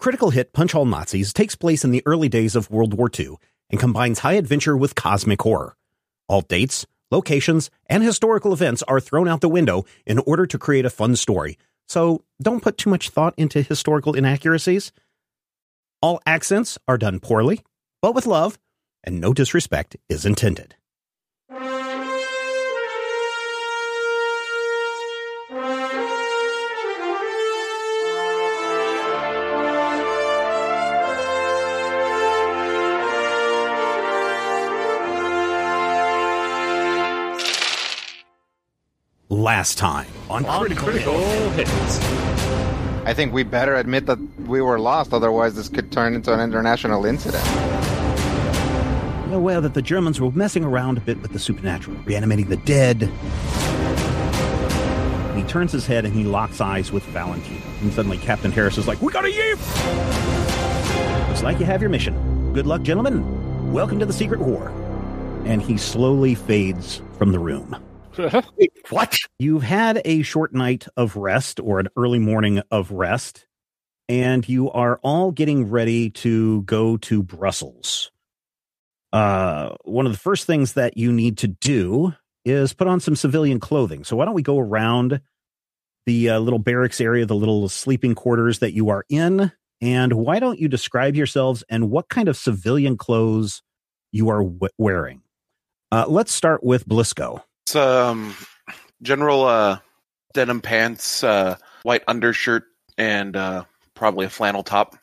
Critical hit Punch All Nazis takes place in the early days of World War II and combines high adventure with cosmic horror. All dates, locations, and historical events are thrown out the window in order to create a fun story, so don't put too much thought into historical inaccuracies. All accents are done poorly, but with love, and no disrespect is intended. Last time on, On Critical, critical Hit. hits. I think we better admit that we were lost, otherwise this could turn into an international incident. Aware that the Germans were messing around a bit with the supernatural, reanimating the dead. He turns his head and he locks eyes with Valentino. And suddenly Captain Harris is like, We got a yeep! Looks like you have your mission. Good luck, gentlemen. Welcome to the Secret War. And he slowly fades from the room. What? You've had a short night of rest or an early morning of rest, and you are all getting ready to go to Brussels. Uh, one of the first things that you need to do is put on some civilian clothing. So, why don't we go around the uh, little barracks area, the little sleeping quarters that you are in, and why don't you describe yourselves and what kind of civilian clothes you are w- wearing? Uh, let's start with Blisco. It's um general uh denim pants, uh white undershirt and uh probably a flannel top.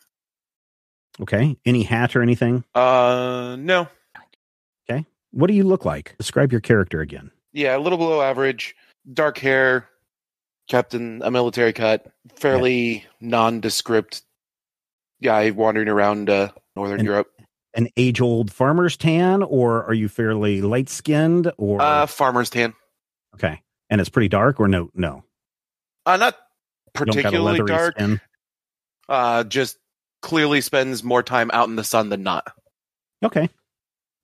Okay. Any hat or anything? Uh no. Okay. What do you look like? Describe your character again. Yeah, a little below average, dark hair, captain a military cut, fairly nondescript guy wandering around uh northern And- Europe. An age old farmer's tan, or are you fairly light skinned? Or Uh farmer's tan. okay, and it's pretty dark, or no, no, Uh not You don't got a particularly dark. skin? Uh just clearly spends more time out in the sun than not. Okay,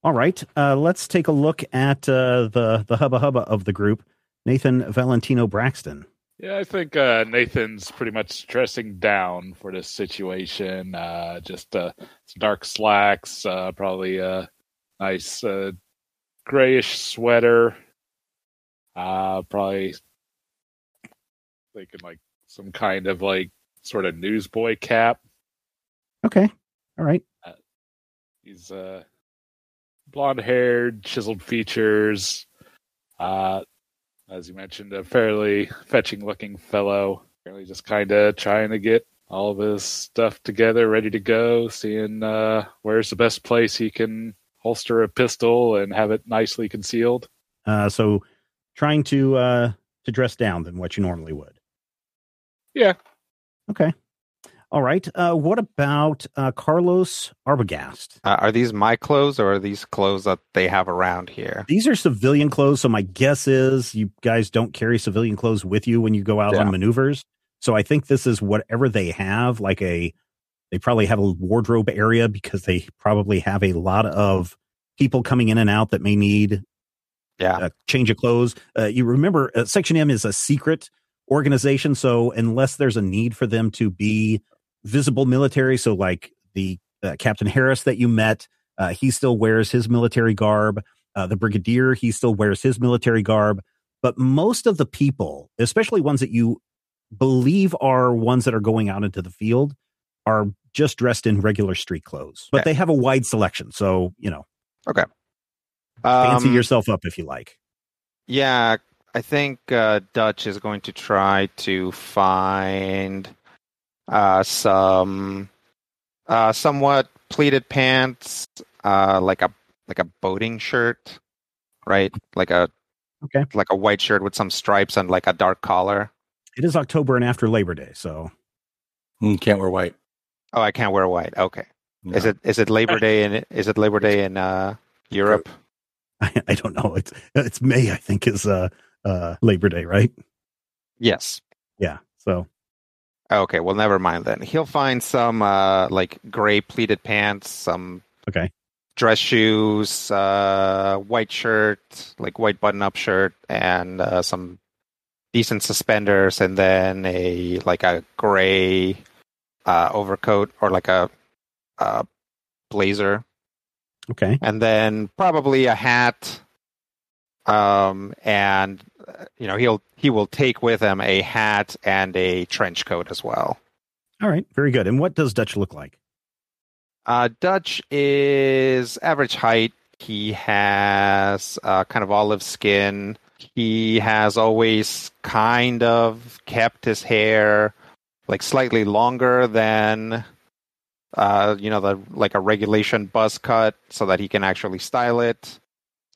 all right. Uh, let's take a look at uh, the the hubba hubba of the group. Nathan Valentino Braxton. Yeah, I think uh, Nathan's pretty much dressing down for this situation. Uh, just uh, some dark slacks, uh, probably a nice uh, grayish sweater. Uh, probably thinking like some kind of like sort of newsboy cap. Okay, all right. He's uh, blonde haired, chiseled features. Uh, as you mentioned, a fairly fetching looking fellow. Apparently, just kind of trying to get all of his stuff together, ready to go, seeing uh, where's the best place he can holster a pistol and have it nicely concealed. Uh, so trying to uh, to dress down than what you normally would. Yeah. Okay. All right. Uh, what about uh, Carlos Arbogast? Uh, are these my clothes or are these clothes that they have around here? These are civilian clothes, so my guess is you guys don't carry civilian clothes with you when you go out Yeah. on maneuvers. So I think this is whatever they have, like a they probably have a wardrobe area because they probably have a lot of people coming in and out that may need Yeah. a change of clothes. Uh, you remember uh, Section M is a secret organization, so unless there's a need for them to be visible military, so like the uh, Captain Harris that you met, uh, he still wears his military garb. Uh, the Brigadier, he still wears his military garb. But most of the people, especially ones that you believe are ones that are going out into the field, are just dressed in regular street clothes. But Okay. they have a wide selection, so you know, Okay. fancy Um, yourself up if you like. Yeah, I think uh, Dutch is going to try to find uh, some uh, somewhat pleated pants, uh, like a like a boating shirt, right? Like a Okay. like a white shirt with some stripes and like a dark collar. It is October and after Labor Day, so Mm, can't wear white. Oh, I can't wear white. Okay, is it is it Labor Day in is it Labor Day in uh, Europe? I, I don't know. It's it's May, I think, is uh uh Labor Day, right? Yes. Yeah. So Okay, well, never mind then. He'll find some uh, like gray pleated pants, some okay. dress shoes, uh, white shirt, like white button-up shirt, and uh, some decent suspenders, and then a like a gray uh, overcoat or like a, a blazer, Okay. and then probably a hat. Um, and you know he'll he will take with him a hat and a trench coat as well. All right. Very good. And what does Dutch look like? Uh, Dutch is average height. He has uh, kind of olive skin. He has always kind of kept his hair like slightly longer than uh, you know the like a regulation buzz cut, so that he can actually style it.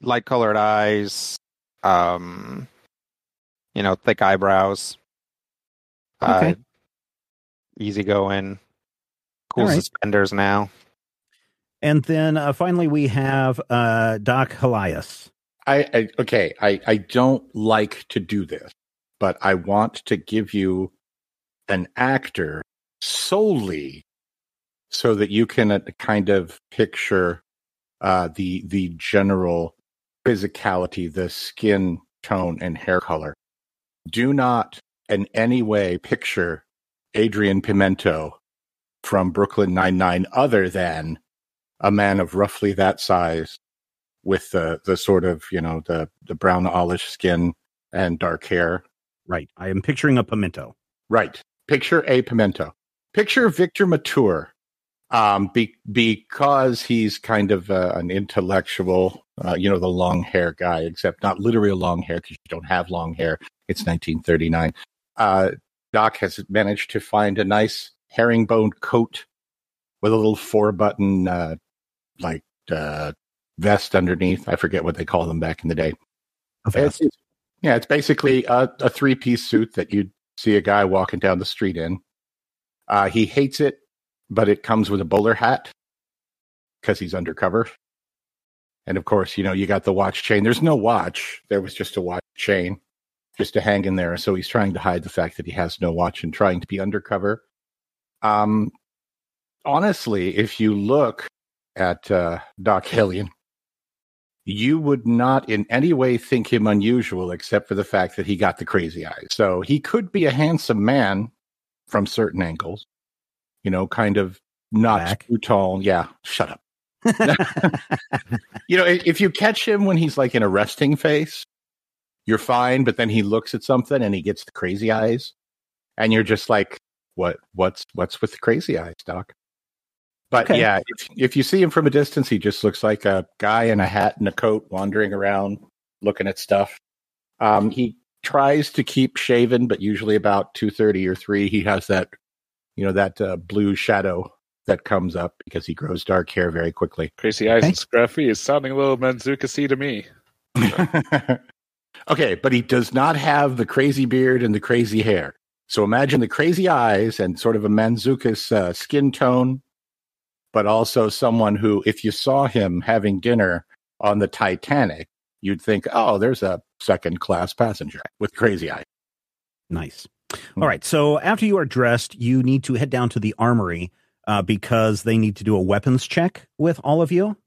Light colored eyes, um, you know, thick eyebrows. Okay. Uh, easygoing. Cool All right. suspenders now. And then uh, finally, we have uh, Doc Helias. I, I okay. I I don't like to do this, but I want to give you an actor solely so that you can uh, kind of picture uh, the the general physicality, the skin tone and hair color. Do not in any way picture Adrian Pimento from Brooklyn Nine Nine, other than a man of roughly that size with the the sort of you know the the brown olive skin and dark hair. Right. I am picturing a pimento. Right. Picture a pimento. Picture Victor Mature, um, be, because he's kind of uh, an intellectual, uh, you know, the long hair guy, except not literally long hair because you don't have long hair. It's 1939. Uh, Doc has managed to find a nice herringbone coat with a little four button, uh, like, uh, vest underneath. I forget what they call them back in the day. It's- yeah, it's basically a, a three piece suit that you'd see a guy walking down the street in. Uh, he hates it, but it comes with a bowler hat because he's undercover. And of course, you know, you got the watch chain. There's no watch. There was just a watch chain just to hang in there. So he's trying to hide the fact that he has no watch and trying to be undercover. Um, honestly, if you look at uh, Doc Hellion, you would not in any way think him unusual except for the fact that he got the crazy eyes. So he could be a handsome man from certain angles, you know, kind of not Back. too tall. Yeah, shut up. You know, if you catch him when he's like in a resting face, you're fine, but then he looks at something and he gets the crazy eyes and you're just like, what what's what's with the crazy eyes, doc? But Okay. yeah, if, if you see him from a distance, he just looks like a guy in a hat and a coat wandering around looking at stuff. Um, he tries to keep shaven, but usually about two thirty or three, he has that, you know, that uh, blue shadow that comes up because he grows dark hair very quickly. Crazy eyes Okay. and scruffy is sounding a little Manzuka to me. okay, but he does not have the crazy beard and the crazy hair. So imagine the crazy eyes and sort of a Manzukas uh, skin tone, but also someone who, if you saw him having dinner on the Titanic, you'd think, oh, there's a second class passenger with crazy eyes. Nice. All right. So after you are dressed, you need to head down to the armory uh, because they need to do a weapons check with all of you.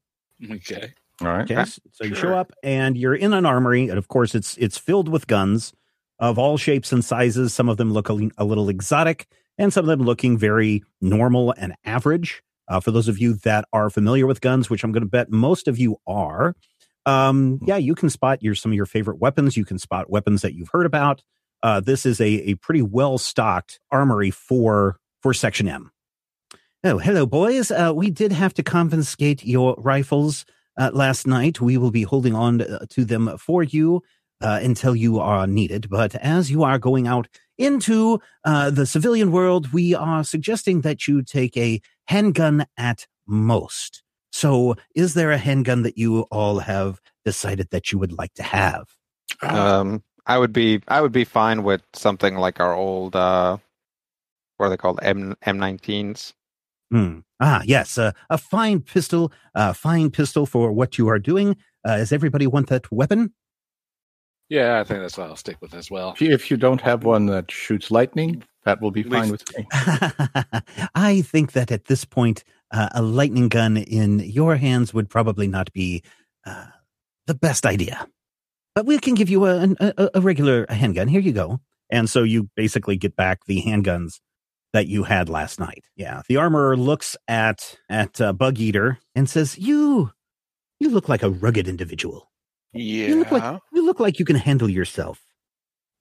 Okay. All right. Okay. Okay. So you show up and you're in an armory, and of course it's it's filled with guns of all shapes and sizes. Some of them look a, a little exotic, and some of them looking very normal and average. Uh, for those of you that are familiar with guns, which I'm going to bet most of you are, um, yeah, you can spot your some of your favorite weapons. You can spot weapons that you've heard about. Uh, this is a a pretty well stocked armory for for Section M. Oh, hello, boys. Uh, we did have to confiscate your rifles uh, last night. We will be holding on uh, to them for you uh, until you are needed. But as you are going out into uh, the civilian world, we are suggesting that you take a handgun at most. So, is there a handgun that you all have decided that you would like to have? Um, I would be I would be fine with something like our old uh, what are they called M M19s. Hmm. Ah, yes, uh, a fine pistol, a fine pistol for what you are doing. Uh, does everybody want that weapon? Yeah, I think that's what I'll stick with as well. If you, if you don't have one that shoots lightning, that will be At fine least- with me. I think that at this point, uh, a lightning gun in your hands would probably not be uh, the best idea. But we can give you a, a, a regular handgun. Here you go. And so you basically get back the handguns that you had last night. Yeah, the armorer looks at at uh, Bug Eater and says, "You, you look like a rugged individual. Yeah. You look like you look like you can handle yourself."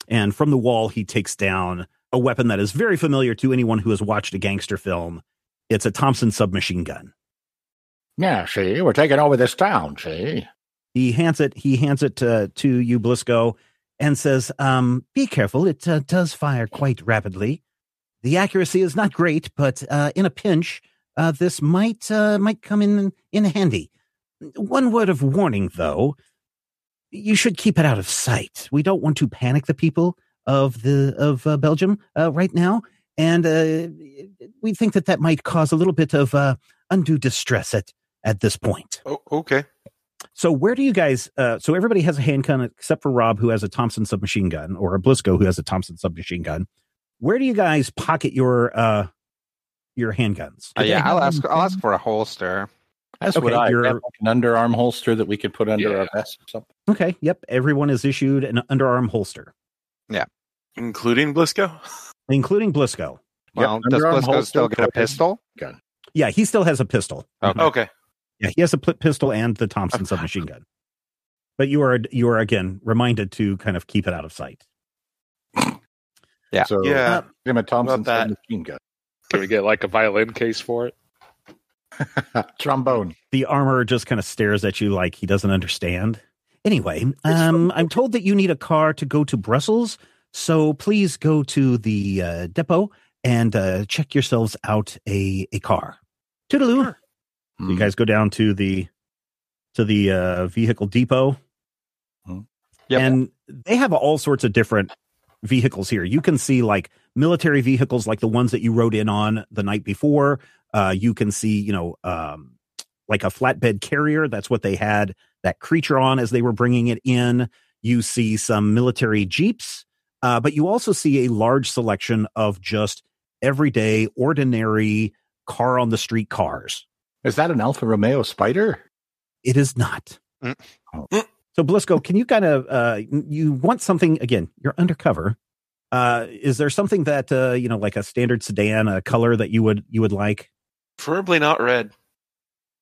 And from the wall, he takes down a weapon that is very familiar to anyone who has watched a gangster film. It's a Thompson submachine gun. Yeah, see, we're taking over this town, see? He hands it. He hands it to, to you, Blisco, and says, um, "Be careful. It uh, does fire quite rapidly. The accuracy is not great, but uh, in a pinch, uh, this might uh, might come in in handy. One word of warning, though: you should keep it out of sight. We don't want to panic the people of the of uh, Belgium uh, right now, and uh, we think that that might cause a little bit of uh, undue distress at at this point." Oh, okay. So where do you guys? Uh, so everybody has a handgun except for Rob, who has a Thompson submachine gun, or a Blisco, who has a Thompson submachine gun. Where do you guys pocket your uh your handguns? Uh, yeah, I'll ask. them- I'll ask for a holster. That's Okay, what I you're- have, like an underarm holster that we could put under Yeah. our vest or something. Okay, yep. Everyone is issued an underarm holster, Yeah, Including Blisco? including Blisco. Well, does Blisco still get a token. pistol? Yeah, he still has a pistol. Okay. Okay. Yeah, he has a pistol and the Thompson submachine gun. But you are you are again reminded to kind of keep it out of sight. Yeah. So Yeah. Uh, give him a Thompson that? machine gun. Can we get like a violin case for it? Trombone. the armor just kind of stares at you like he doesn't understand. Anyway, um, I'm told that you need a car to go to Brussels, so please go to the uh, depot and uh, check yourselves out a a car. Toodaloo. Hmm. You guys go down to the to the uh, vehicle depot, Yep. and they have all sorts of different vehicles here. You can see like military vehicles, like the ones that you rode in on the night before. Uh, you can see, you know, um, like a flatbed carrier. That's what they had that creature on as they were bringing it in. You see some military jeeps, uh, but you also see a large selection of just everyday, ordinary car on the street cars. Is that an Alfa Romeo Spider? It is not. Mm. Oh. So Blisco, can you kind of uh you want something again, you're undercover. Uh is there something that uh you know like a standard sedan, a color that you would you would like? Preferably not red.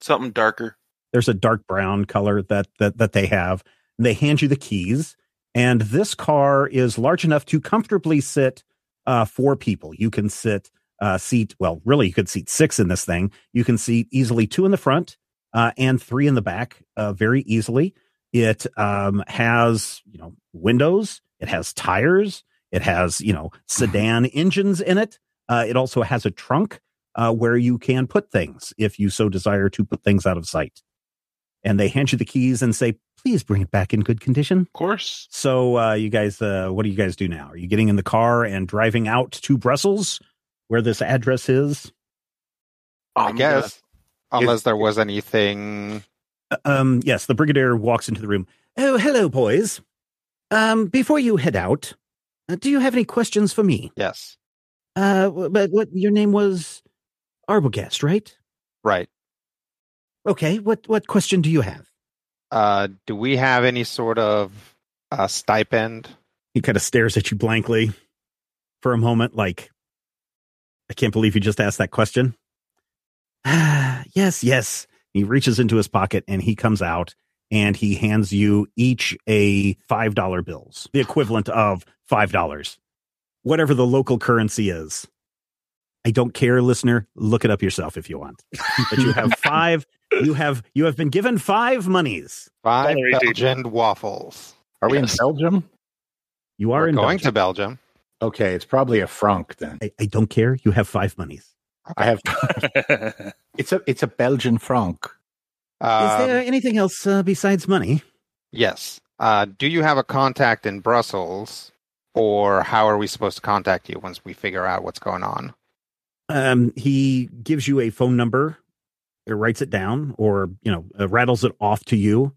Something darker. There's a dark brown color that that that they have. They hand you the keys and this car is large enough to comfortably sit uh four people. You can sit uh seat well, really you could seat 6 in this thing. You can seat easily two in the front uh and three in the back uh very easily. It um, has, you know, windows. It has tires. It has, you know, sedan engines in it. Uh, it also has a trunk uh, where you can put things if you so desire to put things out of sight. And they hand you the keys and say, "Please bring it back in good condition." Of course. So, uh, you guys, uh, what do you guys do now? Are you getting in the car and driving out to Brussels, where this address is? I I'm guess, unless there was anything. Um, yes, the brigadier walks into the room. Oh, hello, boys. Um, before you head out, uh, do you have any questions for me? Yes, Uh, but what your name was Arbogast, right? right. Okay. What what question do you have? Uh, do we have any sort of uh, stipend? He kind of stares at you blankly for a moment, like, I can't believe you just asked that question. Ah, yes, yes. He reaches into his pocket and he comes out and he hands you each a $5 bills, the equivalent of $5, whatever the local currency is. I don't care, listener. Look it up yourself if you want. But you have five, you have, you have been given five monies. Five Belgian waffles. Are we Yes. in Belgium? You are We're in going Belgium. to Belgium. Okay, it's probably a franc then. I, I don't care. You have five monies. I have. It's a it's a Belgian franc. Um, Is there anything else uh, besides money? Yes. Uh, do you have a contact in Brussels, or how are we supposed to contact you once we figure out what's going on? Um, he gives you a phone number, or writes it down, or you know, uh, rattles it off to you.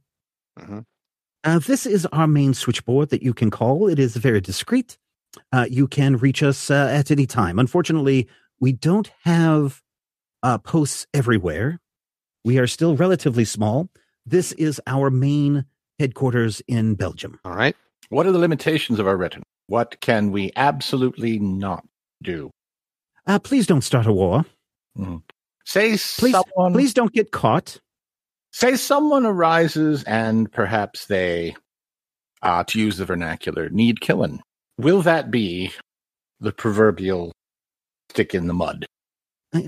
Mhm. Uh, this is our main switchboard that you can call. It is very discreet. Uh, you can reach us uh, at any time. Unfortunately, we don't have uh, posts everywhere. We are still relatively small. This is our main headquarters in Belgium. All right. What are the limitations of our retinue? What can we absolutely not do? Uh, please don't start a war. Say Please, someone, please don't get caught. say someone arises and perhaps they, uh, to use the vernacular, need killing. Will that be the proverbial stick in the mud? Uh,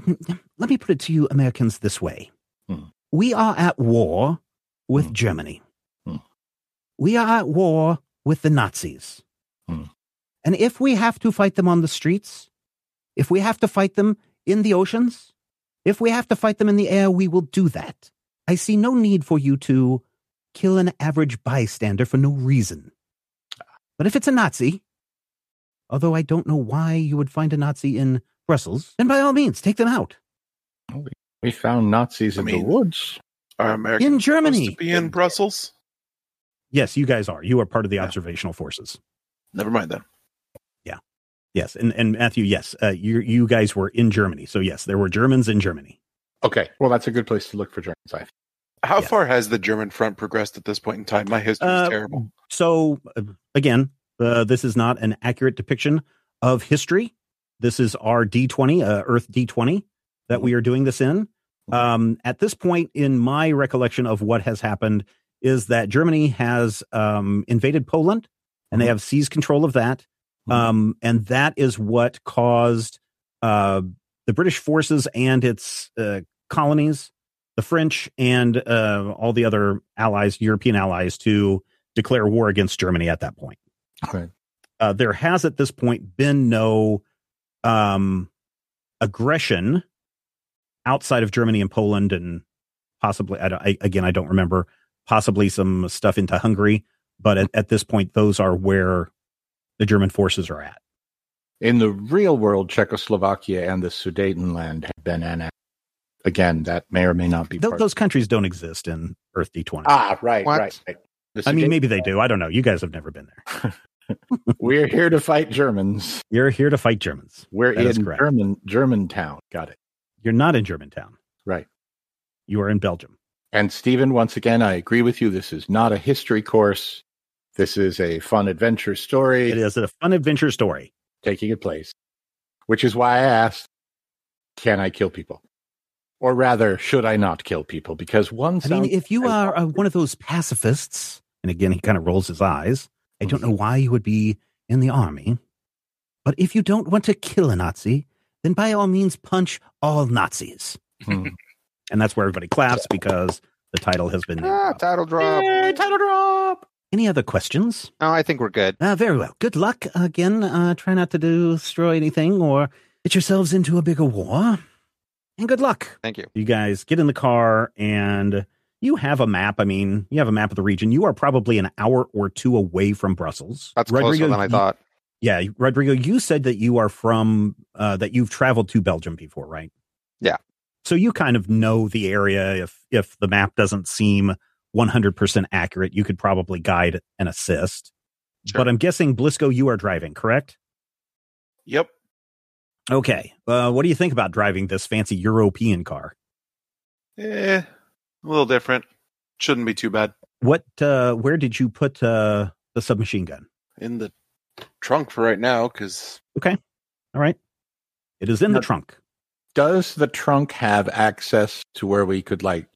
Let me put it to you, Americans, this way. Hmm. We are at war with Hmm. Germany. Hmm. We are at war with the Nazis. Hmm. And if we have to fight them on the streets, if we have to fight them in the oceans, if we have to fight them in the air, we will do that. I see no need for you to kill an average bystander for no reason. But if it's a Nazi, although I don't know why you would find a Nazi in Brussels, then by all means, take them out. We found Nazis I in mean- the woods. Are Americans In Germany. to be in Brussels? Yes, you guys are. You are part of the Yeah. observational forces. Never mind then. Yeah. Yes, and and Matthew, yes, uh, you you guys were in Germany, so yes, there were Germans in Germany. Okay, well, that's a good place to look for Germans. I think. How Yes. far has the German front progressed at this point in time? My history is Uh, terrible. So uh, again, uh, this is not an accurate depiction of history. This is our D twenty, uh, Earth D twenty, that we are doing this in. Um, at this point, in my recollection of what has happened, is that Germany has um, invaded Poland, and they Mhm. have seized control of that. Mhm. Um, and that is what caused uh, the British forces and its uh, colonies, the French and uh, all the other allies, European allies, to declare war against Germany at that point. Okay. Uh, there has at this point been no um, aggression outside of Germany and Poland, and possibly, I, don't- I, again, I don't remember, possibly some stuff into Hungary. But at, at this point, those are where the German forces are at. In the real world, Czechoslovakia and the Sudetenland have been annexed. Again, that may or may not be. Th- part- those countries don't exist in Earth D20. ah, right, What? right, right. The I mean, maybe they do. I don't know. You guys have never been there. We're here to fight Germans. You're here to fight Germans. We're That in. German Germantown. Got it. You're not in Germantown. Right. You are in Belgium. And Stephen, once again, I agree with you. This is not a history course. This is a fun adventure story It is a fun adventure story. taking a place, which is why I asked, can I kill people? Or rather, should I not kill people? Because one I mean, if you are uh, one of those pacifists, and again, he kind of rolls his eyes. I don't know why you would be in the army, but if you don't want to kill a Nazi, then by all means punch all Nazis. Hmm. And that's where everybody claps because the title has been. Ah, title drop. title drop. Any other questions? No, I think we're good. Uh, very well. Good luck again. Uh, try not to do, destroy anything or get yourselves into a bigger war. And good luck. Thank you. You guys get in the car and you have a map. I mean, you have a map of the region. You are probably an hour or two away from Brussels. That's closer than I you- thought. Yeah, Rodrigo, you said that you are from uh, that you've traveled to Belgium before, right? Yeah. So you kind of know the area. If if the map doesn't seem 100% accurate, you could probably guide and assist. Sure. But I'm guessing Blisco, you are driving, correct? Yep. Okay. Uh, what do you think about driving this fancy European car? Eh, a little different. Shouldn't be too bad. What? Uh, where did you put uh, the submachine gun? In the trunk for right now, because okay, All right. It is in the trunk. Does the trunk have access to where we could like,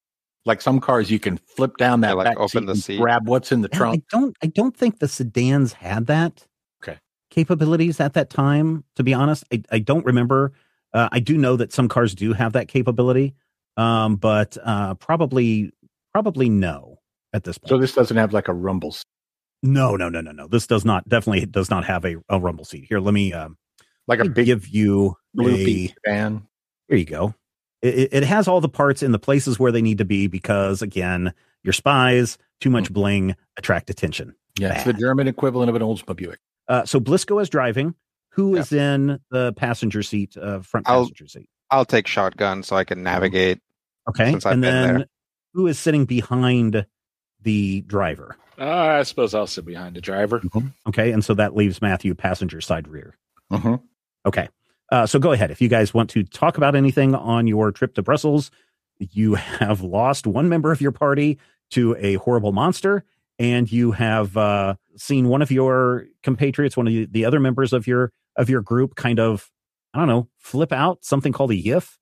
like some cars, you can flip down that Yeah, like back open seat the seat. grab what's in the Yeah, trunk? I don't. I don't think the sedans had that. Okay. Capabilities at that time. To be honest, I, I don't remember. Uh, I do know that some cars do have that capability, um, but uh, probably probably no at this point. So this doesn't have like a rumble. seat, no, no, no, no, no. This does not definitely does not have a, a rumble seat. Here, let me um, like a me big give you blue a. peak. Here you go. It, it- it has all the parts in the places where they need to be because, again, you're spies, too much bling, attract attention. Yeah, it's the German equivalent of an Oldsmobile Buick. Uh, so Blisco is driving. Who Yeah. is in the passenger seat, uh, front I'll- passenger seat? I'll take shotgun so I can navigate. Okay. since I've and been then there. who is sitting behind the driver? Uh, I suppose I'll sit behind the driver. Okay. And so that leaves Matthew passenger side rear. Mm-hmm. Okay. Uh, so go ahead. If you guys want to talk about anything on your trip to Brussels, you have lost one member of your party to a horrible monster, and you have uh, seen one of your compatriots, one of the, the other members of your of your group, kind of I don't know, flip out something called a yiff,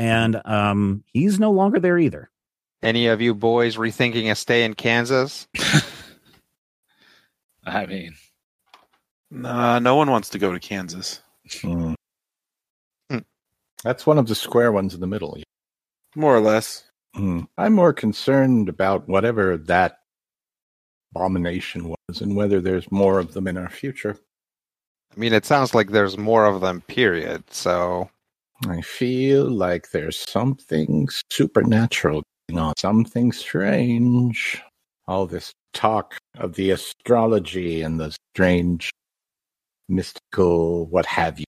and um, he's no longer there either. Any of you boys rethinking a stay in Kansas? I mean, Nah, no one wants to go to Kansas. Hmm. That's one of the square ones in the middle. More or less. Hmm. I'm more concerned about whatever that abomination was and whether there's more of them in our future. I mean, it sounds like there's more of them, period. So, I feel like there's something supernatural going on, something strange. All this talk of the astrology and the strange mystical what have you.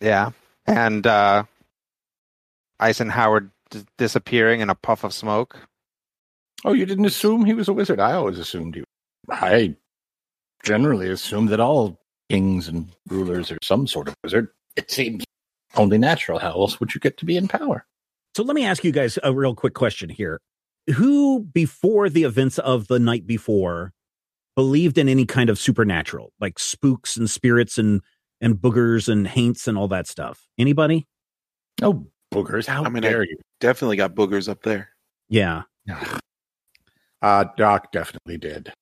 yeah. And uh, Eisenhower d- disappearing in a puff of smoke. Oh, you didn't assume he was a wizard? I always assumed he was. I generally assume that all kings and rulers are some sort of wizard. It seems only natural. How else would you get to be in power? So let me ask you guys a real quick question here. Who, before the events of the night before, believed in any kind of supernatural, like spooks and spirits and and boogers and haints and all that stuff? Anybody? Oh, boogers! How I mean, I- dare you? Definitely got boogers up there. Yeah. Uh, Doc definitely did.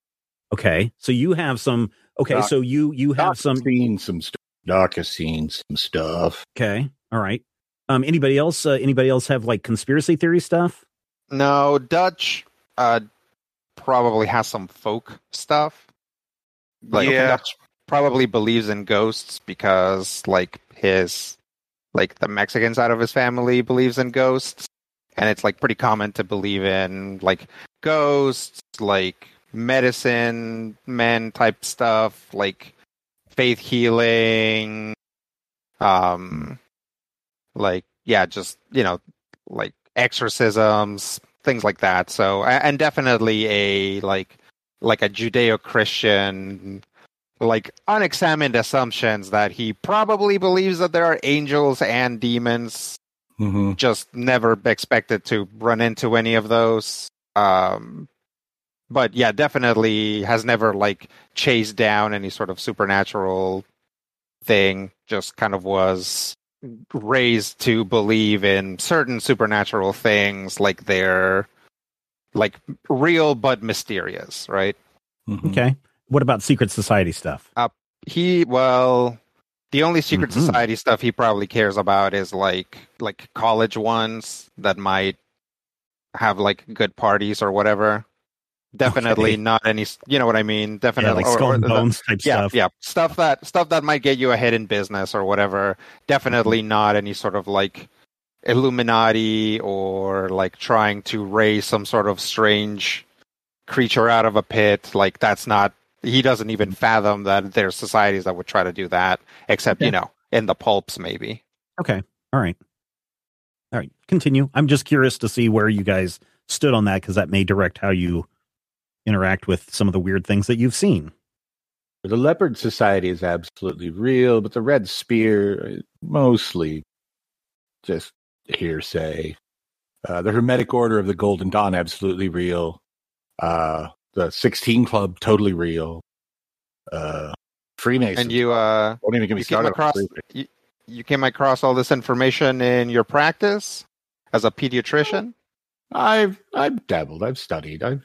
Okay. So you have some. Okay. Doc- so you you have Doc some. seen some stuff. Doc has seen some stuff. Okay. All right. Um. Anybody else? Uh, anybody else have like conspiracy theory stuff? No, Dutch uh, probably has some folk stuff. Like, Yeah. Dutch probably believes in ghosts because, like, his, like, the Mexican side of his family believes in ghosts. And it's, like, pretty common to believe in, like, ghosts, like, medicine men type stuff, like, faith healing, um, like, yeah, just, you know, like, exorcisms, things like that. So, and definitely a like like a Judeo-Christian like unexamined assumptions that he probably believes that there are angels and demons Mm-hmm. just never expected to run into any of those um but yeah definitely has never like chased down any sort of supernatural thing just kind of was raised to believe in certain supernatural things like they're like real but mysterious right Mm-hmm. Okay. What about secret society stuff? he well the only secret Mhm. society stuff he probably cares about is like like college ones that might have like good parties or whatever definitely Okay. not any you know what i mean Yeah, definitely like skull or and the- bones type yeah stuff. yeah stuff that stuff that might get you ahead in business or whatever definitely Mm-hmm. not any sort of like illuminati or like trying to raise some sort of strange creature out of a pit like that's not he doesn't even fathom that there's societies that would try to do that except you know in the pulps maybe Okay. All right. All right. Continue. I'm just curious to see where you guys stood on that because that may direct how you interact with some of the weird things that you've seen. The Leopard Society is absolutely real, but the Red Spear mostly just hearsay. Uh, the Hermetic Order of the Golden Dawn absolutely real. Uh, the Sixteen Club totally real. Uh, Freemasons. and you uh don't even get me you came started. on across you, you came across all this information in your practice as a pediatrician I've I've dabbled. I've studied. I've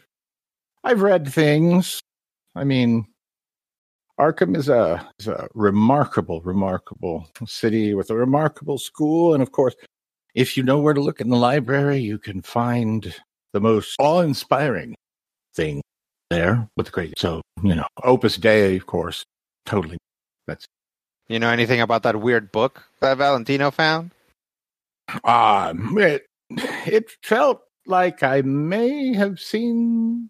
I've read things. I mean, Arkham is a is a remarkable, remarkable city with a remarkable school, and of course, if you know where to look in the library, you can find the most awe-inspiring thing there with the great. So you know, Opus Dei, of course, totally. That's You know anything about that weird book that Valentino found? Ah, it it felt like I may have seen.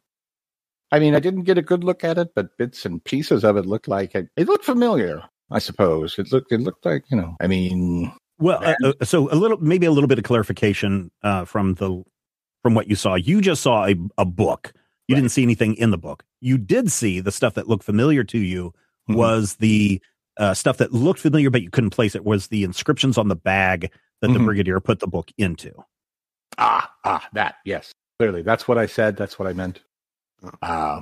I mean, I didn't get a good look at it, but bits and pieces of it looked like it. It looked familiar. I suppose it looked. It looked like you know. I mean, Well, uh, uh, so a little, maybe a little bit of clarification uh, from the from what you saw. You just saw a, a book. You Right. didn't see anything in the book. You did see the stuff that looked familiar to you Mhm. was the uh, stuff that looked familiar, but you couldn't place it. Was the inscriptions on the bag that the Mhm. brigadier put the book into? ah, ah, that yes, clearly, that's what I said. That's what I meant. Oh. Uh,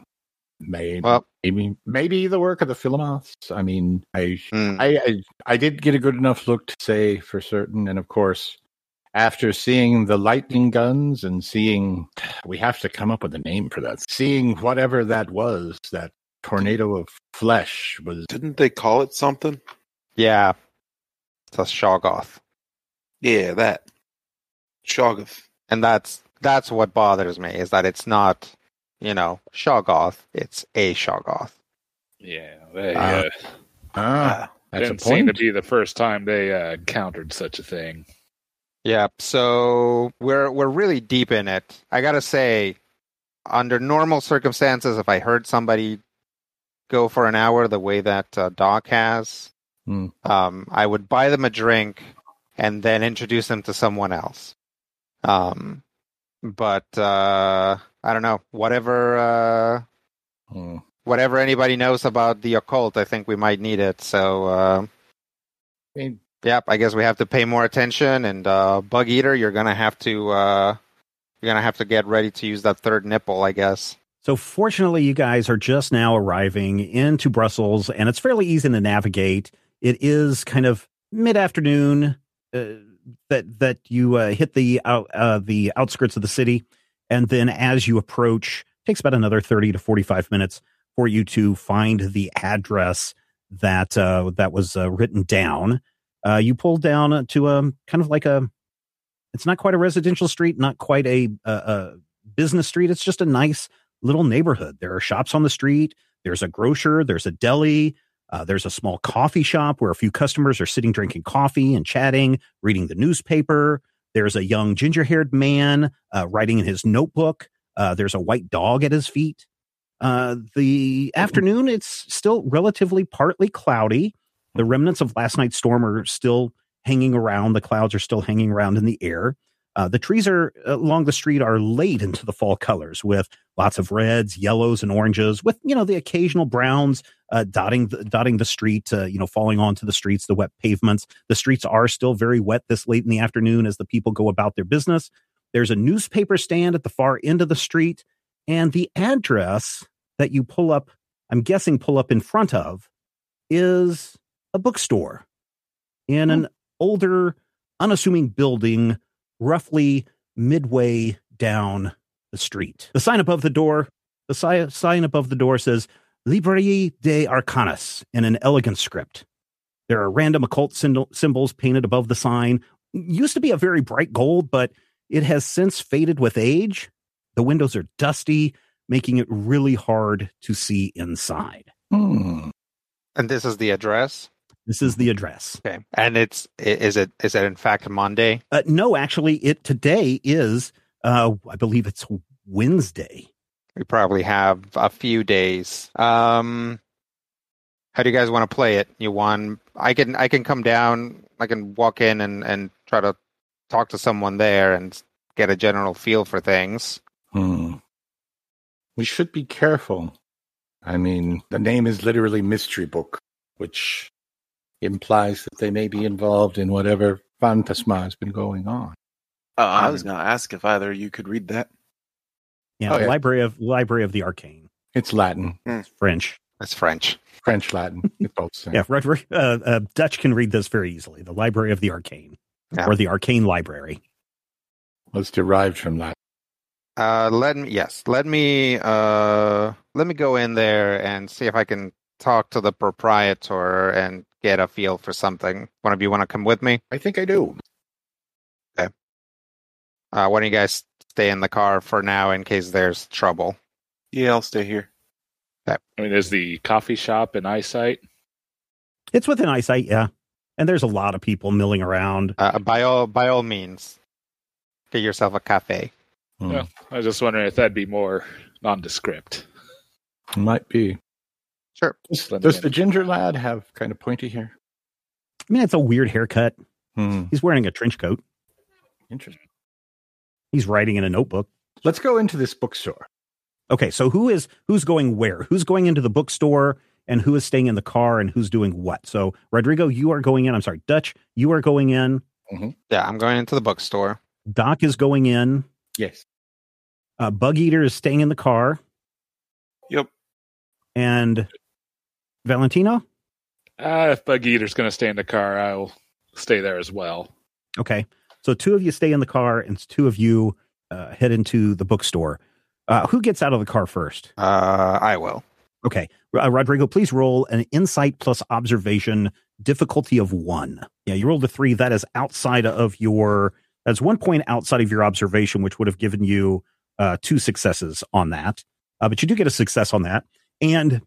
Maybe, Well- maybe, maybe the work of the Philomoths. I mean, I, Hmm. I, I, I did get a good enough look to say for certain, and of course, after seeing the lightning guns and seeing, we have to come up with a name for that. Seeing whatever that was, that tornado of flesh was. Didn't they call it something? Yeah. It's a Shoggoth. Yeah, that. Shoggoth. And that's that's what bothers me, is that it's not, you know, Shoggoth, it's a Shoggoth. Yeah, they Ah, uh, Ah, that's a didn't seem to be the first time they uh, encountered such a thing. Yeah, so we're we're really deep in it. I gotta say, under normal circumstances, if I heard somebody go for an hour the way that uh, Doc has, Hmm. um, I would buy them a drink and then introduce them to someone else. Um, but uh, I don't know. Whatever, uh, Hmm. whatever anybody knows about the occult, I think we might need it. So. Uh, I mean, Yep, I guess we have to pay more attention. And uh, Bug Eater, you're gonna have to uh, you're gonna have to get ready to use that third nipple, I guess. So fortunately, you guys are just now arriving into Brussels, and it's fairly easy to navigate. It is kind of mid-afternoon uh, that that you uh, hit the out uh, the outskirts of the city, and then as you approach, takes about another thirty to forty-five minutes for you to find the address that uh, that was uh, written down. Uh, you pull down to a kind of like a. It's not quite a residential street, not quite a, a, a business street. It's just a nice little neighborhood. There are shops on the street. There's a grocer. There's a deli. Uh, there's a small coffee shop where a few customers are sitting drinking coffee and chatting, reading the newspaper. There's a young ginger haired man uh, writing in his notebook. Uh, there's a white dog at his feet. Uh, the afternoon, it's still relatively partly cloudy. The remnants of last night's storm are still hanging around. The clouds are still hanging around in the air. Uh, the trees are along the street are late into the fall colors with lots of reds, yellows, and oranges, with you know the occasional browns uh, dotting the, dotting the street, uh, you know, falling onto the streets, the wet pavements. The streets are still very wet this late in the afternoon as the people go about their business. There's a newspaper stand at the far end of the street, and the address that you pull up, I'm guessing, pull up in front of, is a bookstore in an older, unassuming building roughly midway down the street. The sign above the door, the si- sign above the door says Librairie des Arcanes in an elegant script. There are random occult symbol- symbols painted above the sign. Used to be a very bright gold, but it has since faded with age. The windows are dusty, making it really hard to see inside. Hmm. And this is the address. This is the address. Okay. And it's is it is it in fact Monday? Uh, no, actually, it today is, uh, I believe it's Wednesday. We probably have a few days. Um, how do you guys want to play it? You want? I can I can come down. I can walk in and and try to talk to someone there and get a general feel for things. Hmm. We should be careful. I mean, the name is literally Mystery Book, which implies that they may be involved in whatever phantasma has been going on. Uh, I was going to ask if either you could read that. Yeah, Oh, yeah. Library of Library of the Arcane. It's Latin, It's French. It's French. French, Latin. It's both same. Yeah, right, right, uh, uh, Dutch can read this very easily. The Library of the Arcane, Yeah. or the Arcane Library. Was derived from Latin. Uh, let me yes, let me uh let me go in there and see if I can talk to the proprietor and get a feel for something. One of you want to come with me? I think I do. Uh, why don't you guys stay in the car for now in case there's trouble? Yeah, I'll stay here. I mean, is the coffee shop in eyesight? It's within eyesight, yeah. And there's a lot of people milling around. Uh, by all by all means, get yourself a cafe. Hmm. Yeah. I was just wondering if that'd be more nondescript. Might be. Sure. Does, does the ginger lad have kind of pointy hair? I mean, it's a weird haircut. Hmm. He's wearing a trench coat. Interesting. He's writing in a notebook. Let's go into this bookstore. Okay, so who is who's going where? Who's going into the bookstore and who is staying in the car and who's doing what? So Rodrigo, you are going in. I'm sorry, Dutch, you are going in. Yeah, I'm going into the bookstore. Doc is going in. Yes. Uh, Bug Eater is staying in the car. Yep. And Valentino? Uh, if Bug Eater's going to stay in the car, I'll stay there as well. Okay. So two of you stay in the car and two of you uh, head into the bookstore. Uh, who gets out of the car first? Uh, I will. Okay. Uh, Rodrigo, please roll an insight plus observation difficulty of one. Yeah, you rolled a three. That is outside of your, that's one point outside of your observation, which would have given you uh, two successes on that. Uh, but you do get a success on that. And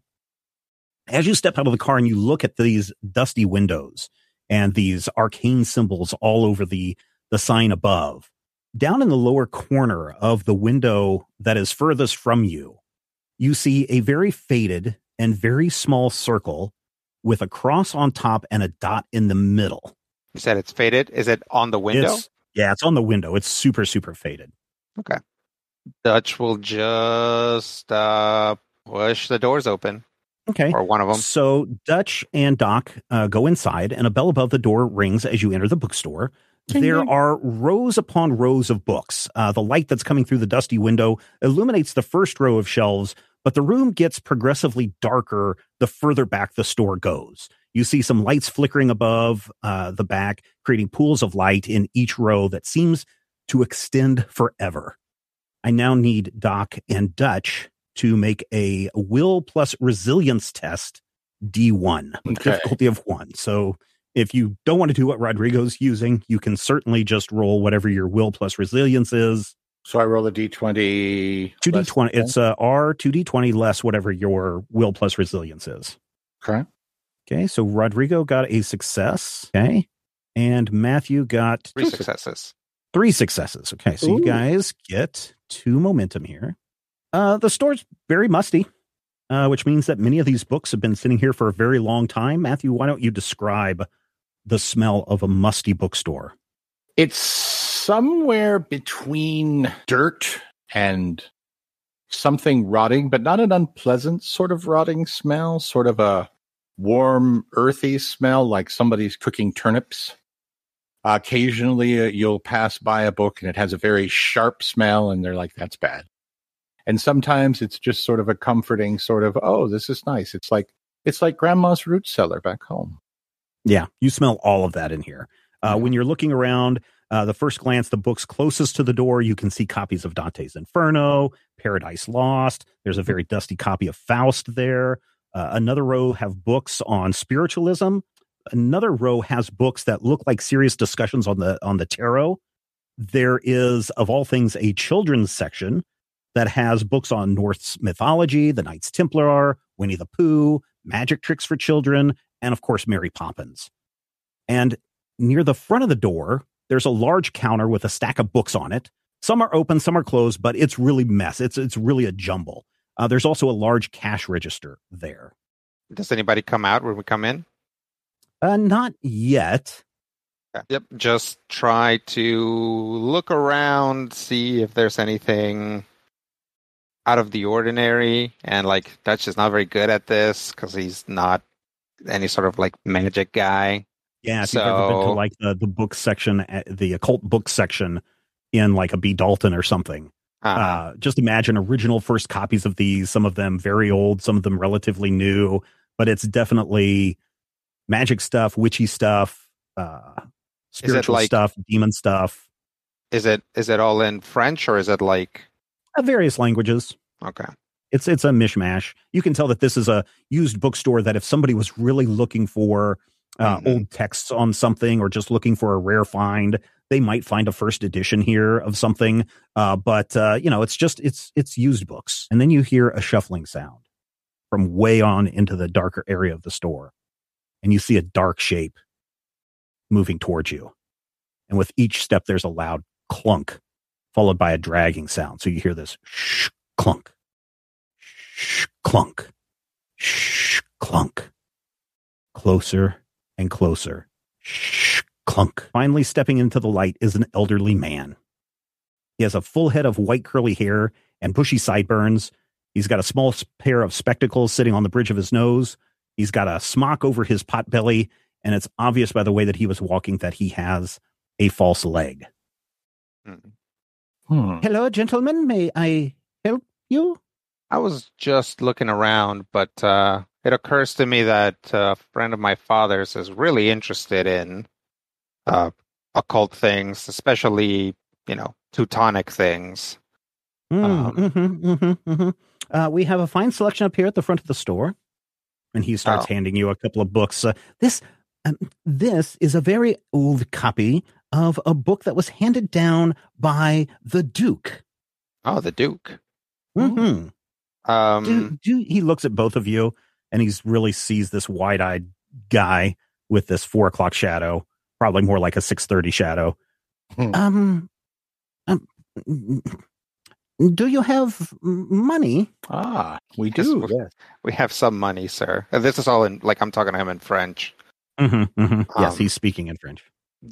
as you step out of the car and you look at these dusty windows and these arcane symbols all over the, the sign above, down in the lower corner of the window that is furthest from you, you see a very faded and very small circle with a cross on top and a dot in the middle. You said it's faded. Is it on the window? It's- yeah, it's on the window. It's super, super faded. Okay. Dutch will just uh, push the doors open, Okay. or one of them. So Dutch and Doc uh, go inside, and a bell above the door rings as you enter the bookstore. There are rows upon rows of books. Uh, the light that's coming through the dusty window illuminates the first row of shelves, but the room gets progressively darker the further back the store goes. You see some lights flickering above uh, the back, creating pools of light in each row that seems to extend forever. I now need Doc and Dutch to make a will plus resilience test D1 Okay. difficulty of one. So if you don't want to do what Rodrigo's using, you can certainly just roll whatever your will plus resilience is. So I roll a d20. 2d20. It's a R, two D twenty less whatever your will plus resilience is. 10. Okay. Okay, so Rodrigo got a success. Okay, and Matthew got Three successes. three successes. Okay, so you guys get two momentum here. Uh, the store's very musty, uh, which means that many of these books have been sitting here for a very long time. Matthew, why don't you describe the smell of a musty bookstore? It's somewhere between dirt and something rotting, but not an unpleasant sort of rotting smell, sort of a warm, earthy smell like somebody's cooking turnips. occasionally, uh, you'll pass by a book and it has a very sharp smell, and they're like, that's bad. And sometimes it's just sort of a comforting sort of, oh, this is nice. It's like it's like grandma's root cellar back home. Yeah, you smell all of that in here. Uh, when you're looking around, uh, the first glance, the books closest to the door, you can see copies of Dante's Inferno, Paradise Lost. There's a very dusty copy of Faust there. Uh, another row have books on spiritualism. Another row has books that look like serious discussions on the on the tarot. There is, of all things, a children's section that has books on Norse mythology, the Knights Templar, Winnie the Pooh, magic tricks for children, and of course, Mary Poppins. And near the front of the door, there's a large counter with a stack of books on it. Some are open, some are closed, but it's really mess. It's it's really a jumble. Uh, there's also a large cash register there. Does anybody come out when we come in? Uh, not yet. Yep. Just try to look around, see if there's anything out of the ordinary. And like Dutch is not very good at this because he's not any sort of like magic guy. Yeah, if you've ever been to So- like the the book section, uh, the occult book section in like a B Dalton or something. Uh, Uh, just imagine original first copies of these. Some of them very old, some of them relatively new, but it's definitely magic stuff, witchy stuff, uh, spiritual like- stuff, demon stuff, is it is it all in French or is it like uh, various languages. okay? It's it's a mishmash. You can tell that this is a used bookstore. That if somebody was really looking for uh, Mhm. old texts on something or just looking for a rare find, they might find a first edition here of something. Uh, but uh, you know, it's just it's it's used books. And then you hear a shuffling sound from way on into the darker area of the store, and you see a dark shape moving towards you. And with each step, there's a loud clunk, followed by a dragging sound. So you hear this shh clunk shh, clunk, shh, clunk. Closer and closer, shh, clunk. Finally, stepping into the light is an elderly man. He has a full head of white curly hair and bushy sideburns. He's got a small pair of spectacles sitting on the bridge of his nose. He's got a smock over his pot belly, and it's obvious by the way that he was walking that he has a false leg. Mm. Hmm. Hello, gentlemen. May I help you? I was just looking around, but uh, it occurs to me that a friend of my father's is really interested in uh, occult things, especially you know Teutonic things. Mm, Um, mhm, mhm, mhm. Uh, we have a fine selection up here at the front of the store, and he starts Oh. handing you a couple of books. Uh, this um, this is a very old copy of a book that was handed down by the Duke. Oh, the Duke. hmm Um, do, do he looks at both of you, and he's really sees this wide eyed guy with this four o'clock shadow, probably more like a six thirty shadow. Hmm. Um, um, do you have money? Ah, we Yes, do. we- Yes. we have some money, sir. This is all in like I'm talking to him in French. Mm-hmm, yes, Um, he's speaking in French.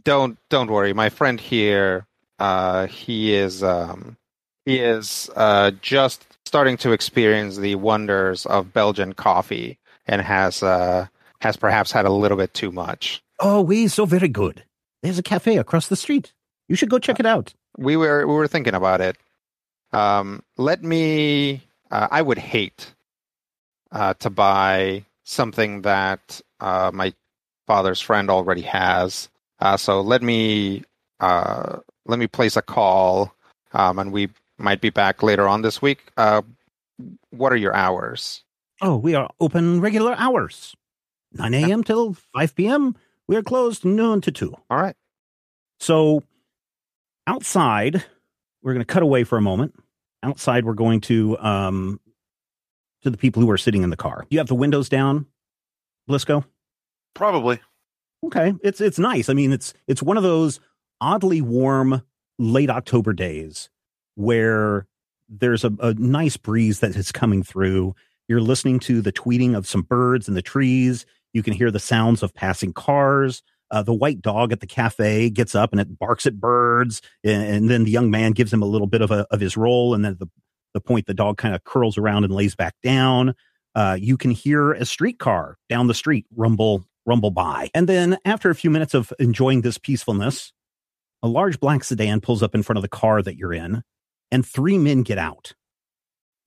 Don't don't worry, my friend here. Uh, he is um, he is uh, just starting to experience the wonders of Belgian coffee, and has uh, has perhaps had a little bit too much. Oh, we so very good. There's a cafe across the street. You should go check it out. We were we were thinking about it. Um, let me. Uh, I would hate uh, to buy something that uh, my father's friend already has. Uh, so let me uh, let me place a call, um, and we might be back later on this week. Uh, what are your hours? Oh, we are open regular hours. 9 a.m. till 5 p.m. We are closed noon to 2. All right. So outside, we're going to cut away for a moment. Outside, we're going to um to the people who are sitting in the car. You have the windows down, Blisco? Probably. Okay, it's it's nice. I mean, it's it's one of those oddly warm late October days where there's a, a nice breeze that is coming through. You're listening to the tweeting of some birds in the trees. You can hear the sounds of passing cars. Uh, the white dog at the cafe gets up and it barks at birds, and, and then the young man gives him a little bit of a, of his roll, and then the the point the dog kind of curls around and lays back down. Uh, you can hear a streetcar down the street rumble rumble by. And then after a few minutes of enjoying this peacefulness, a large black sedan pulls up in front of the car that you're in, and three men get out.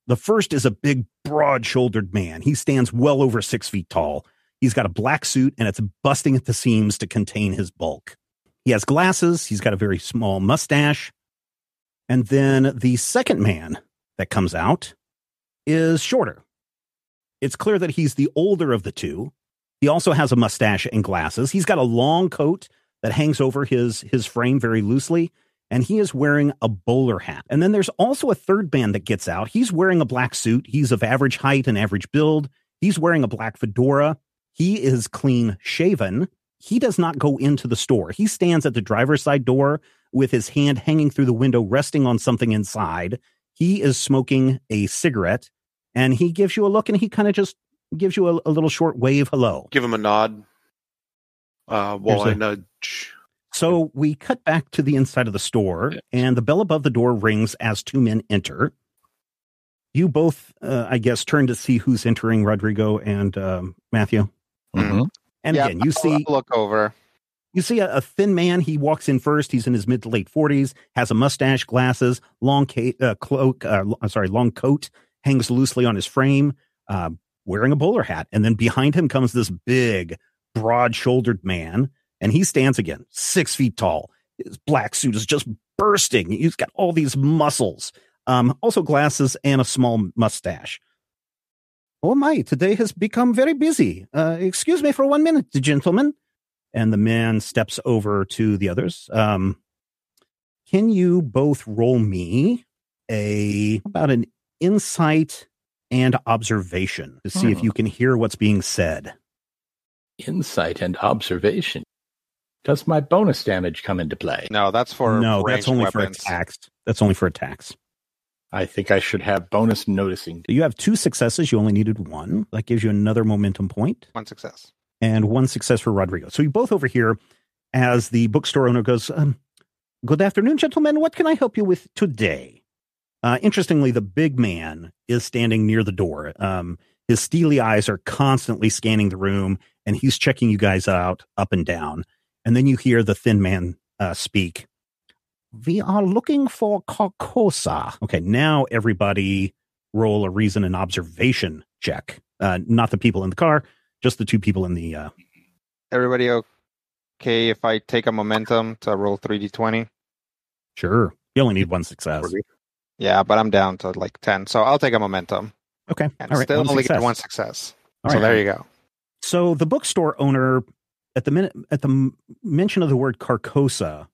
The first is a big, broad shouldered man. He stands well over six feet tall. He's got a black suit and it's busting at the seams to contain his bulk. He has glasses. He's got a very small mustache. And then the second man that comes out is shorter. It's clear that he's the older of the two. He also has a mustache and glasses. He's got a long coat that hangs over his his frame very loosely, and he is wearing a bowler hat. And then there's also a third man that gets out. He's wearing a black suit. He's of average height and average build. He's wearing a black fedora. He is clean shaven. He does not go into the store. He stands at the driver's side door with his hand hanging through the window, resting on something inside. He is smoking a cigarette, and he gives you a look, and he kind of just gives you a, a little short wave hello. Give him a nod. Uh, while Here's I a- nudge. So we cut back to the inside of the store, Yeah. and the bell above the door rings as two men enter. You both, uh, I guess, turn to see who's entering, Rodrigo and um, Matthew. Mhm. And Yeah, again, you I'll- see I'll look over. you see a, a thin man. He walks in first. He's in his mid to late forties, has a mustache, glasses, long ca- uh, cloak. Uh, lo- sorry, long coat hangs loosely on his frame, uh, wearing a bowler hat. And then behind him comes this big, broad-shouldered man, and he stands again, six feet tall. His black suit is just bursting. He's got all these muscles. Um, also glasses and a small mustache. Oh my! Today has become very busy. Uh, excuse me for one minute, gentlemen and the man steps over to the others. Um, can you both roll me a about an insight and observation to see if Hmm. you can hear what's being said? Insight and observation. Does my bonus damage come into play? No, that's for no, that's only weapons. for attacks. That's only for attacks. I think I should have bonus noticing. You have two successes. You only needed one. That gives you another momentum point. One success. and one success for Rodrigo. So you both over here as the bookstore owner goes, um, Good afternoon, gentlemen. What can I help you with today? Uh, interestingly, the big man is standing near the door. Um, his steely eyes are constantly scanning the room and he's checking you guys out up and down. And then you hear the thin man uh, speak. We are looking for Carcosa. Okay, now everybody roll a reason and observation check. Uh, not the people in the car, just the two people in the. Uh, Everybody okay if I take a momentum to roll 3d20? sure, you only need one success. Yeah, but I'm down to like 10, so I'll take a momentum. Okay, And all right, still only success. get one success. All so right. there you go. So the bookstore owner, at the minute at the mention of the word Carcosa,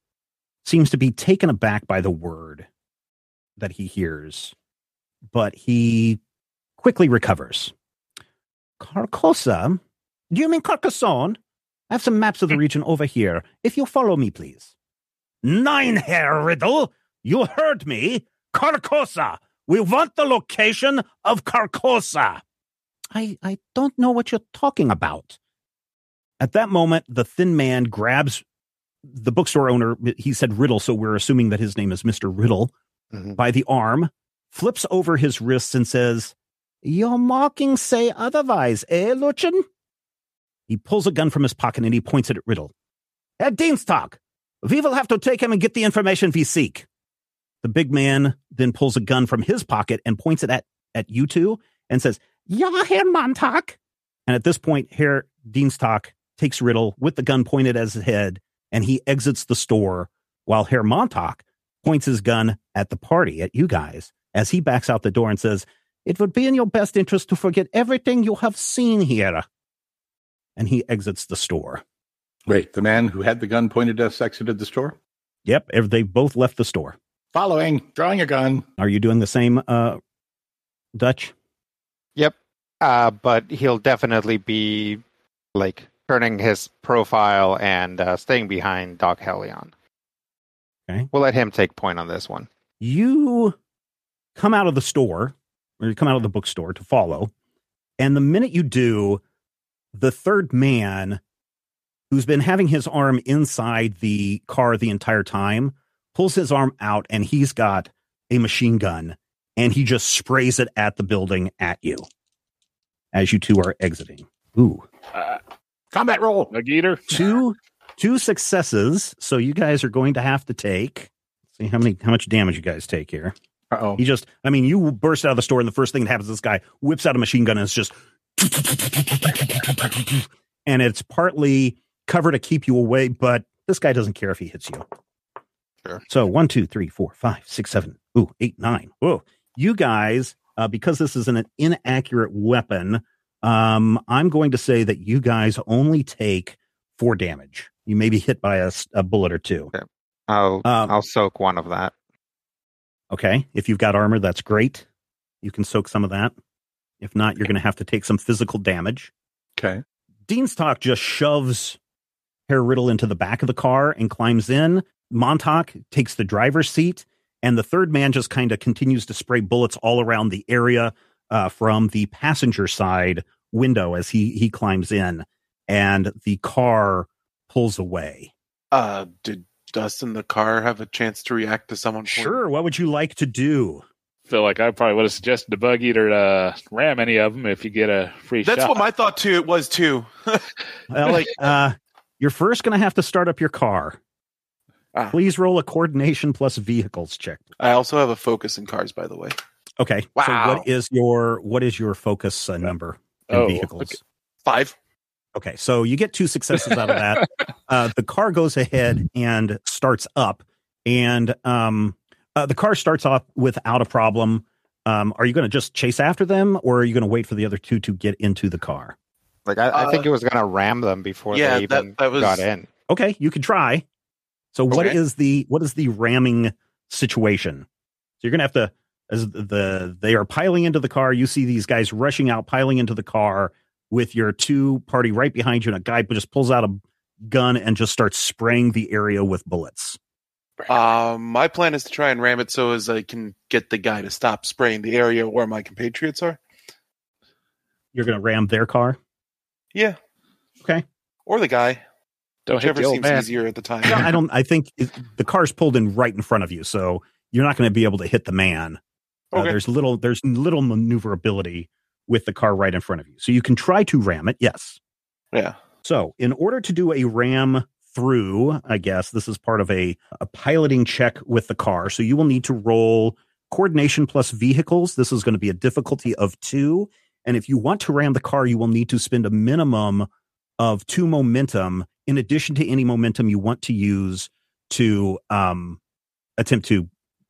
seems to be taken aback by the word that he hears, but he quickly recovers. Carcosa? Do you mean Carcassonne? I have some maps of the region over here. If you'll follow me, please. Nine Herr riddle. You heard me. Carcosa. We want the location of Carcosa. I, I don't know what you're talking about. At that moment, the thin man grabs the bookstore owner. He said Riddle, so we're assuming that his name is Mr. Riddle Mhm. by the arm, flips over his wrists and says, Your markings say otherwise, eh, Luchin? He pulls a gun from his pocket and he points it at Riddle. Herr Dienstag, we will have to take him and get the information we seek. The big man then pulls a gun from his pocket and points it at, at you two and says, Ja, Herr Montag. And at this point, Herr Dienstag takes Riddle with the gun pointed at his head and he exits the store while Herr Montag points his gun at the party, at you guys, as he backs out the door and says, It would be in your best interest to forget everything you have seen here. And he exits the store. Wait, the man who had the gun pointed at us exited the store? Yep, they both left the store. Following, drawing a gun. Are you doing the same, uh, Dutch? Yep. Uh, but he'll definitely be like turning his profile and uh, staying behind Doc Helion. Okay. We'll let him take point on this one. you come out of the store or you come out of the bookstore to follow and the minute you do the third man who's been having his arm inside the car the entire time pulls his arm out and he's got a machine gun and he just sprays it at the building at you as you two are exiting ooh Uh, Combat roll. Nagiter? two two successes so you guys are going to have to take see how many how much damage you guys take here Uh-oh. He just, I mean, you burst out of the store, and the first thing that happens is this guy whips out a machine gun and it's just, and it's partly cover to keep you away, but this guy doesn't care if he hits you. Sure. So one, two, three, four, five, six, seven, ooh, eight, nine. Whoa. You guys, uh, because this is an inaccurate weapon, um, I'm going to say that you guys only take four damage. You may be hit by a bullet or two. I'll Um, I'll soak one of that. Okay. If you've got armor, that's great. You can soak some of that. If not, you're going to have to take some physical damage. Okay. Dienstag just shoves Herr Riddle into the back of the car and climbs in. Montag takes the driver's seat, and the third man just kind of continues to spray bullets all around the area uh, from the passenger side window as he he climbs in, and the car pulls away. Uh, did Dustin the car have a chance to react to someone? pointing- Sure. What would you like to do? feel like I probably would have suggested to Bug Eater to ram any of them if you get a free That's shot. what my thought too was too. Well, Like- uh, you're first going to have to start up your car. Ah. Please roll a coordination plus vehicles check. I also have a focus in cars, by the way. Okay. Wow. So what is your what is your focus uh, number in Oh, vehicles? okay. Five. Okay, so you get two successes out of that. uh, the car goes ahead and starts up, and um, uh, the car starts off without a problem. Um, are you going to just chase after them, or are you going to wait for the other two to get into the car? Like I, I think Uh, it was gonna ram them before yeah, they that- even that was- got in. Okay, you can try. So what Okay. is the what is the ramming situation? So you're gonna have to as the they are piling into the car. You see these guys rushing out, piling into the car with your two party right behind you, and a guy just pulls out a gun and just starts spraying the area with bullets. Um, my plan is to try and ram it so as I can get the guy to stop spraying the area where my compatriots are. You're gonna ram their car. Yeah. Okay. Or the guy, Don't hit whichever the old seems man. easier at the time. No, I don't. I think it, the car's pulled in right in front of you, so you're not going to be able to hit the man. Uh, there's little there's little maneuverability with the car right in front of you, so you can try to ram it. Yes. Yeah. So, in order to do a ram through, I guess this is part of a, a piloting check with the car. So, you will need to roll coordination plus vehicles. This is going to be a difficulty of two. And if you want to ram the car, you will need to spend a minimum of two momentum in addition to any momentum you want to use to um, attempt to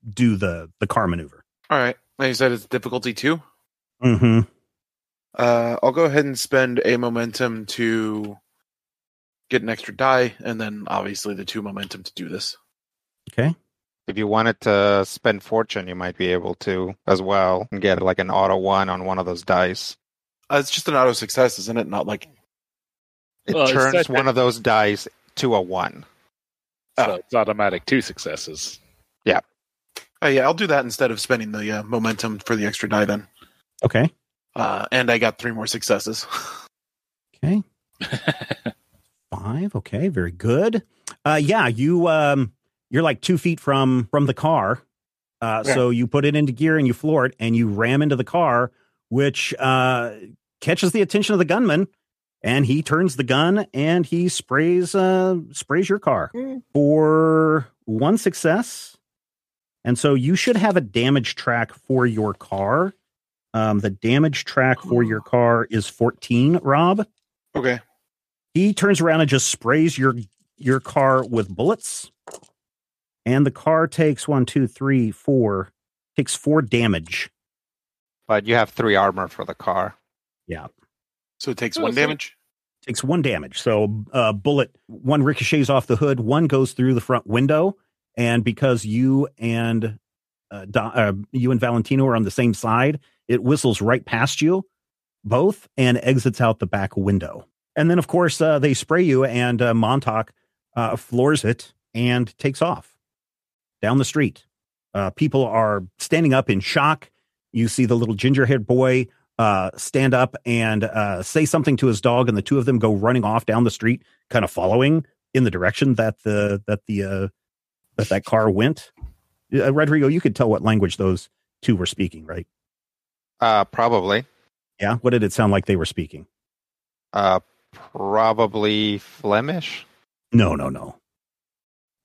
do the the car maneuver. All right. Like you said, it's difficulty two. Mm-hmm. Uh, I'll go ahead and spend a momentum to get an extra die, and then obviously the two momentum to do this. Okay. If you wanted to spend fortune, you might be able to as well and get like an auto one on one of those dice. Uh, it's just an auto success, isn't it? Not like It Well, turns that- one of those dice to a one. So Oh. it's automatic two successes. Oh yeah, I'll do that instead of spending the uh, momentum for the extra die then. Okay. Uh, and I got three more successes. Okay. Five. Okay. Very good. Uh, yeah, you um, you're like two feet from from the car. Uh, Yeah. so you put it into gear and you floor it and you ram into the car, which uh, catches the attention of the gunman, and he turns the gun and he sprays uh, sprays your car for one success. And so you should have a damage track for your car. Um, the damage track for your car is 14, Rob okay. he turns around and just sprays your your car with bullets and the car takes one two three four takes four damage But you have three armor for the car. So it takes Oh, one sweet. damage. takes one damage so uh bullet one ricochets off the hood one goes through the front window and because you and uh, Do- uh you and valentino are on the same side it whistles right past you both and exits out the back window and then of course uh, they spray you and uh, Montag uh, floors it and takes off down the street uh, people are standing up in shock you see the little gingerhead boy uh, stand up and uh, say something to his dog, and the two of them go running off down the street, kind of following in the direction that the that the uh, that that car went. Uh, Rodrigo, you could tell what language those two were speaking, right? Uh, probably. Yeah. What did it sound like they were speaking? Uh, probably Flemish. No, no, no.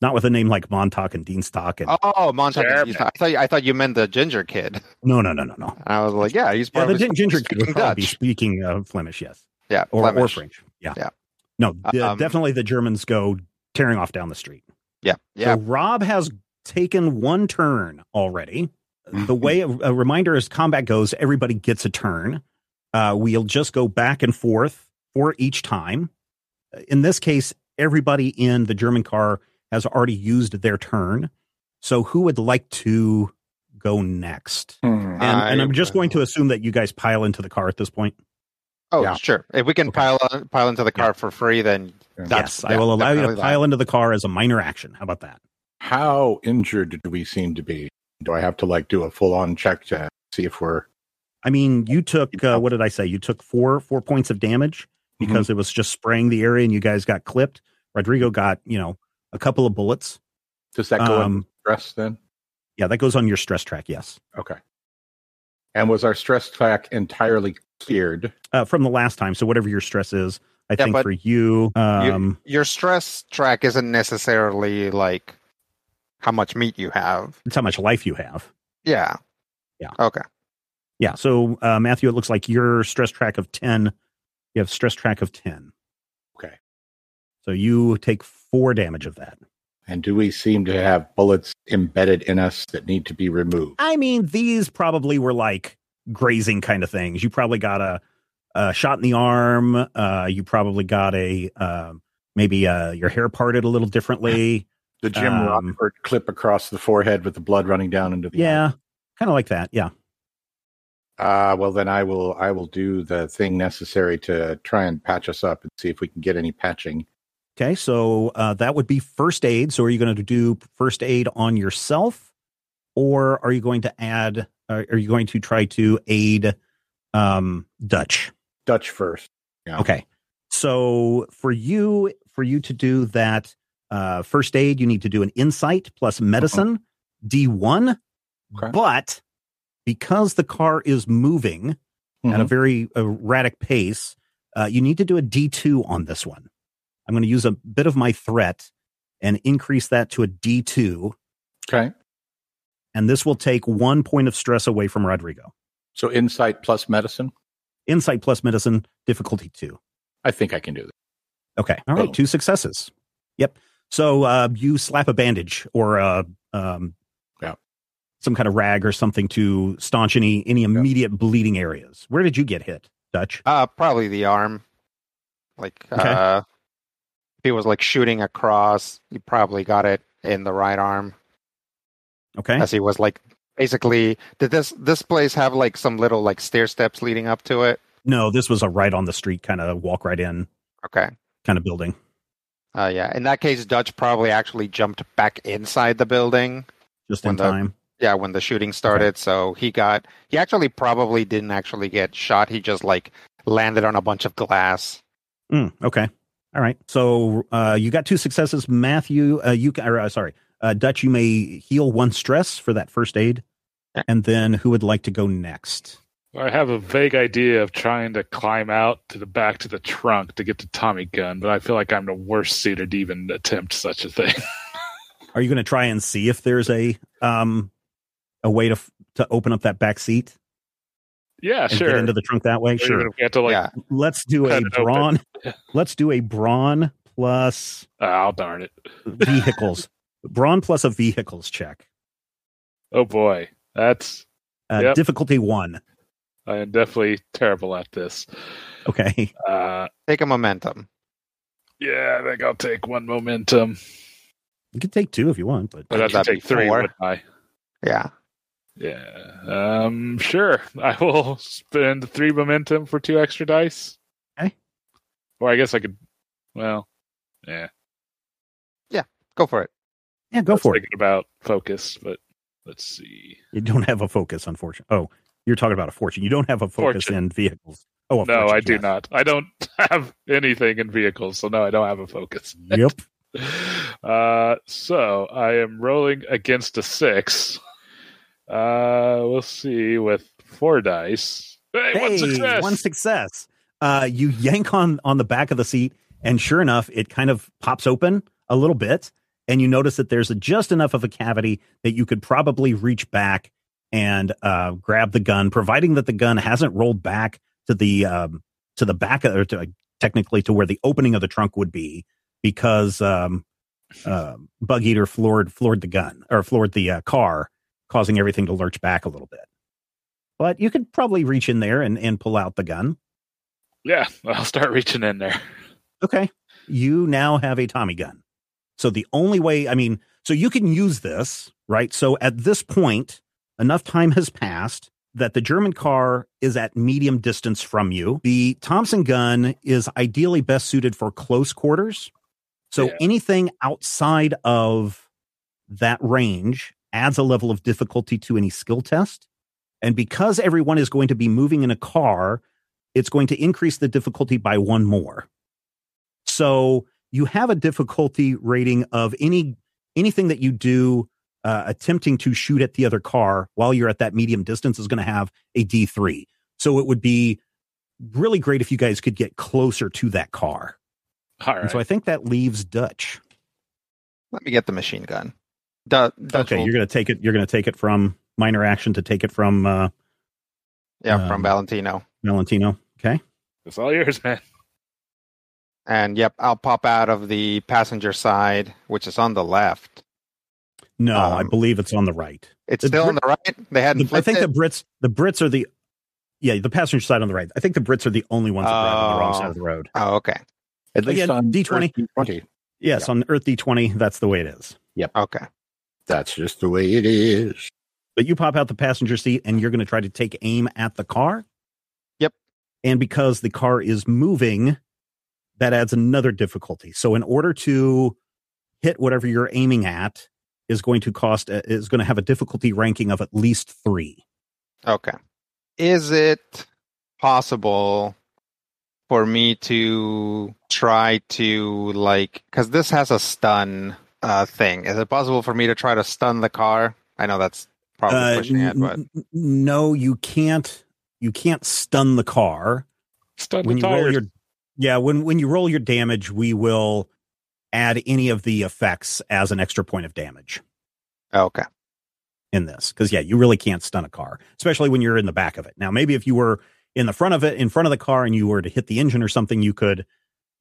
Not with a name like Montag and Dienstag. And Oh, Montag. German. I thought you, I thought you meant the ginger kid. no, no, no, no, no. I was like, yeah, he's Yeah, the ginger kid would speaking probably be speaking uh, Flemish, yes, Yeah, or or French. Yeah. Yeah. No, d- Um, definitely the Germans go tearing off down the street. Yeah, yeah. So Rob has taken one turn already. The way a, a reminder as combat goes, everybody gets a turn. Uh, we'll just go back and forth for each time. In this case, everybody in the German car has already used their turn. So who would like to go next? Hmm. And, and I'm just going to assume that you guys pile into the car at this point. Oh, Yeah. sure. If we can Okay. pile on, pile into the car for free, then that's yes, I will allow you to definitely that. pile into the car as a minor action. How about that? How injured do we seem to be? Do I have to like do a full on check to see if we're I mean, you took uh, what did I say? You took four four points of damage because it was just spraying the area, and you guys got clipped. Rodrigo got you know a couple of bullets. does that go in Um, stress then? yeah, that goes on your stress track. Yes, Okay. And was our stress track entirely cleared? uh, from the last time. So whatever your stress is, I Yeah, think for you, um, Your stress track isn't necessarily like how much meat you have. it's how much life you have. Yeah. Yeah. Okay. Yeah. So uh, Matthew, it looks like your stress track of ten. You have stress track of ten. Okay. So you take four damage of that. And do we seem to have bullets embedded in us that need to be removed? I mean, these probably were like grazing kind of things. You probably got a, a shot in the arm. Uh, you probably got a um, maybe uh, your hair parted a little differently. The Jim Um, Rockford clip across the forehead with the blood running down into the Yeah, kind of like that. Yeah. Uh, well, then I will. I will do the thing necessary to try and patch us up and see if we can get any patching. Okay. So uh, that would be first aid. So are you going to do first aid on yourself, or are you going to add? Uh, are you going to try to aid um, Dutch? Dutch first. Yeah. Okay. So for you, for you to do that uh, first aid, you need to do an insight plus medicine D one. Okay. But because the car is moving at a Mhm. very erratic pace, uh, you need to do a D two on this one. I'm going to use a bit of my threat and increase that to a D two. Okay. and this will take one point of stress away from Rodrigo. So insight plus medicine. Insight plus medicine, difficulty two. I think I can do that. Okay. All right. Oh. Two successes. Yep. So uh, you slap a bandage or uh, um, Yeah. some kind of rag or something to staunch any any immediate bleeding areas. Where did you get hit, Dutch? Uh, probably the arm. Like, Okay. uh, if he was like shooting across, he probably got it in the right arm Okay. as he was like basically. Did this this place have like some little like stair steps leading up to it? No, this was a right on the street kind of walk right in Okay. kind of building. Uh, yeah. In that case, Dutch probably actually jumped back inside the building. Just in the- time. Yeah, when the shooting started. So he got. He actually probably didn't actually get shot. He just like landed on a bunch of glass. Mm, okay. All right. So uh, you got two successes, Matthew. Uh, you or, uh, sorry, uh, Dutch. You may heal one stress for that first aid, and then who would like to go next? I have a vague idea of trying to climb out to the back to the trunk to get the Tommy gun, but I feel like I'm the worst suited to even attempt such a thing. Are you going to try and see if there's a um a way to to open up that back seat yeah, and sure. get into the trunk that way? Or Sure. if to like, yeah. Let's do a cut it open. brawn. Let's do a brawn plus oh darn it! vehicles. brawn plus a vehicles check. Oh boy, that's Uh, Yep. Difficulty one. I am definitely terrible at this. Okay. Uh, Take a momentum. yeah, I think I'll take one momentum, You can take two if you want, but but I have to That'd take three. I? Yeah. Yeah. Um. Sure. I will spend three momentum for two extra dice. Okay. Or I guess I could. Well. Yeah. Yeah. Go for it. yeah, go I was for it. About focus, but let's see. You don't have a focus, unfortunately. Oh, you're talking about a fortune. You don't have a focus Fortune. in vehicles. Oh, no, fortune, I do not. I don't have anything in vehicles, so no, I don't have a focus. Yep. Uh, so I am rolling against a six. Uh, we'll see with four dice. Hey, Hey, one success. one success. Uh, you yank on on the back of the seat, and sure enough, it kind of pops open a little bit, and you notice that there's a, just enough of a cavity that you could probably reach back and uh, grab the gun, providing that the gun hasn't rolled back to the um, to the back of, or to, technically to where the opening of the trunk would be, because um, uh, Bug Eater floored floored the gun or floored the uh, car, causing everything to lurch back a little bit. But you could probably reach in there and, and pull out the gun. Yeah, I'll start reaching in there. Okay. You now have a Tommy gun. So the only way, I mean, so you can use this, right? So at this point, enough time has passed that the German car is at medium distance from you. The Thompson gun is ideally best suited for close quarters. So Yeah. anything outside of that range adds a level of difficulty to any skill test. And because everyone is going to be moving in a car, it's going to increase the difficulty by one more. So you have a difficulty rating of any anything that you do uh, attempting to shoot at the other car while you're at that medium distance is going to have a D3. So it would be really great if you guys could get closer to that car. All And so I think that leaves Dutch. Let me get the machine gun. Du- Dutch okay, will- you're going to take it. You're going to take it from minor action to take it from uh, yeah, from um, Valentino. Valentino. Okay. it's all yours, man. And yep, I'll pop out of the passenger side, which is on the left. No, I Um, believe it's on the right. It's The still on the right. They hadn't. The- I think it? the Brits. The Brits are the. Yeah, the passenger side on the right. I think the Brits are the only ones that drive on the wrong Oh. side of the road. Oh, okay, At least Again, on D20. Earth D20. Yes, on Earth D20, that's the way it is. Yep. Okay. That's just the way it is. But you pop out the passenger seat and you're going to try to take aim at the car. Yep. And because the car is moving, that adds another difficulty. So in order to hit whatever you're aiming at is going to cost uh, is going to have a difficulty ranking of at least 3. Okay. Is it possible for me to try to like because this has a stun uh thing? Is it possible for me to try to stun the car? I know that's probably Uh, pushing it, but n- n- no, you can't you can't stun the car. Stun when the you roll tires. your yeah when when you roll your damage we will add any of the effects as an extra point of damage okay. in this because yeah, you really can't stun a car, especially when you're in the back of it. Now, maybe if you were in the front of it, in front of the car, and you were to hit the engine or something, you could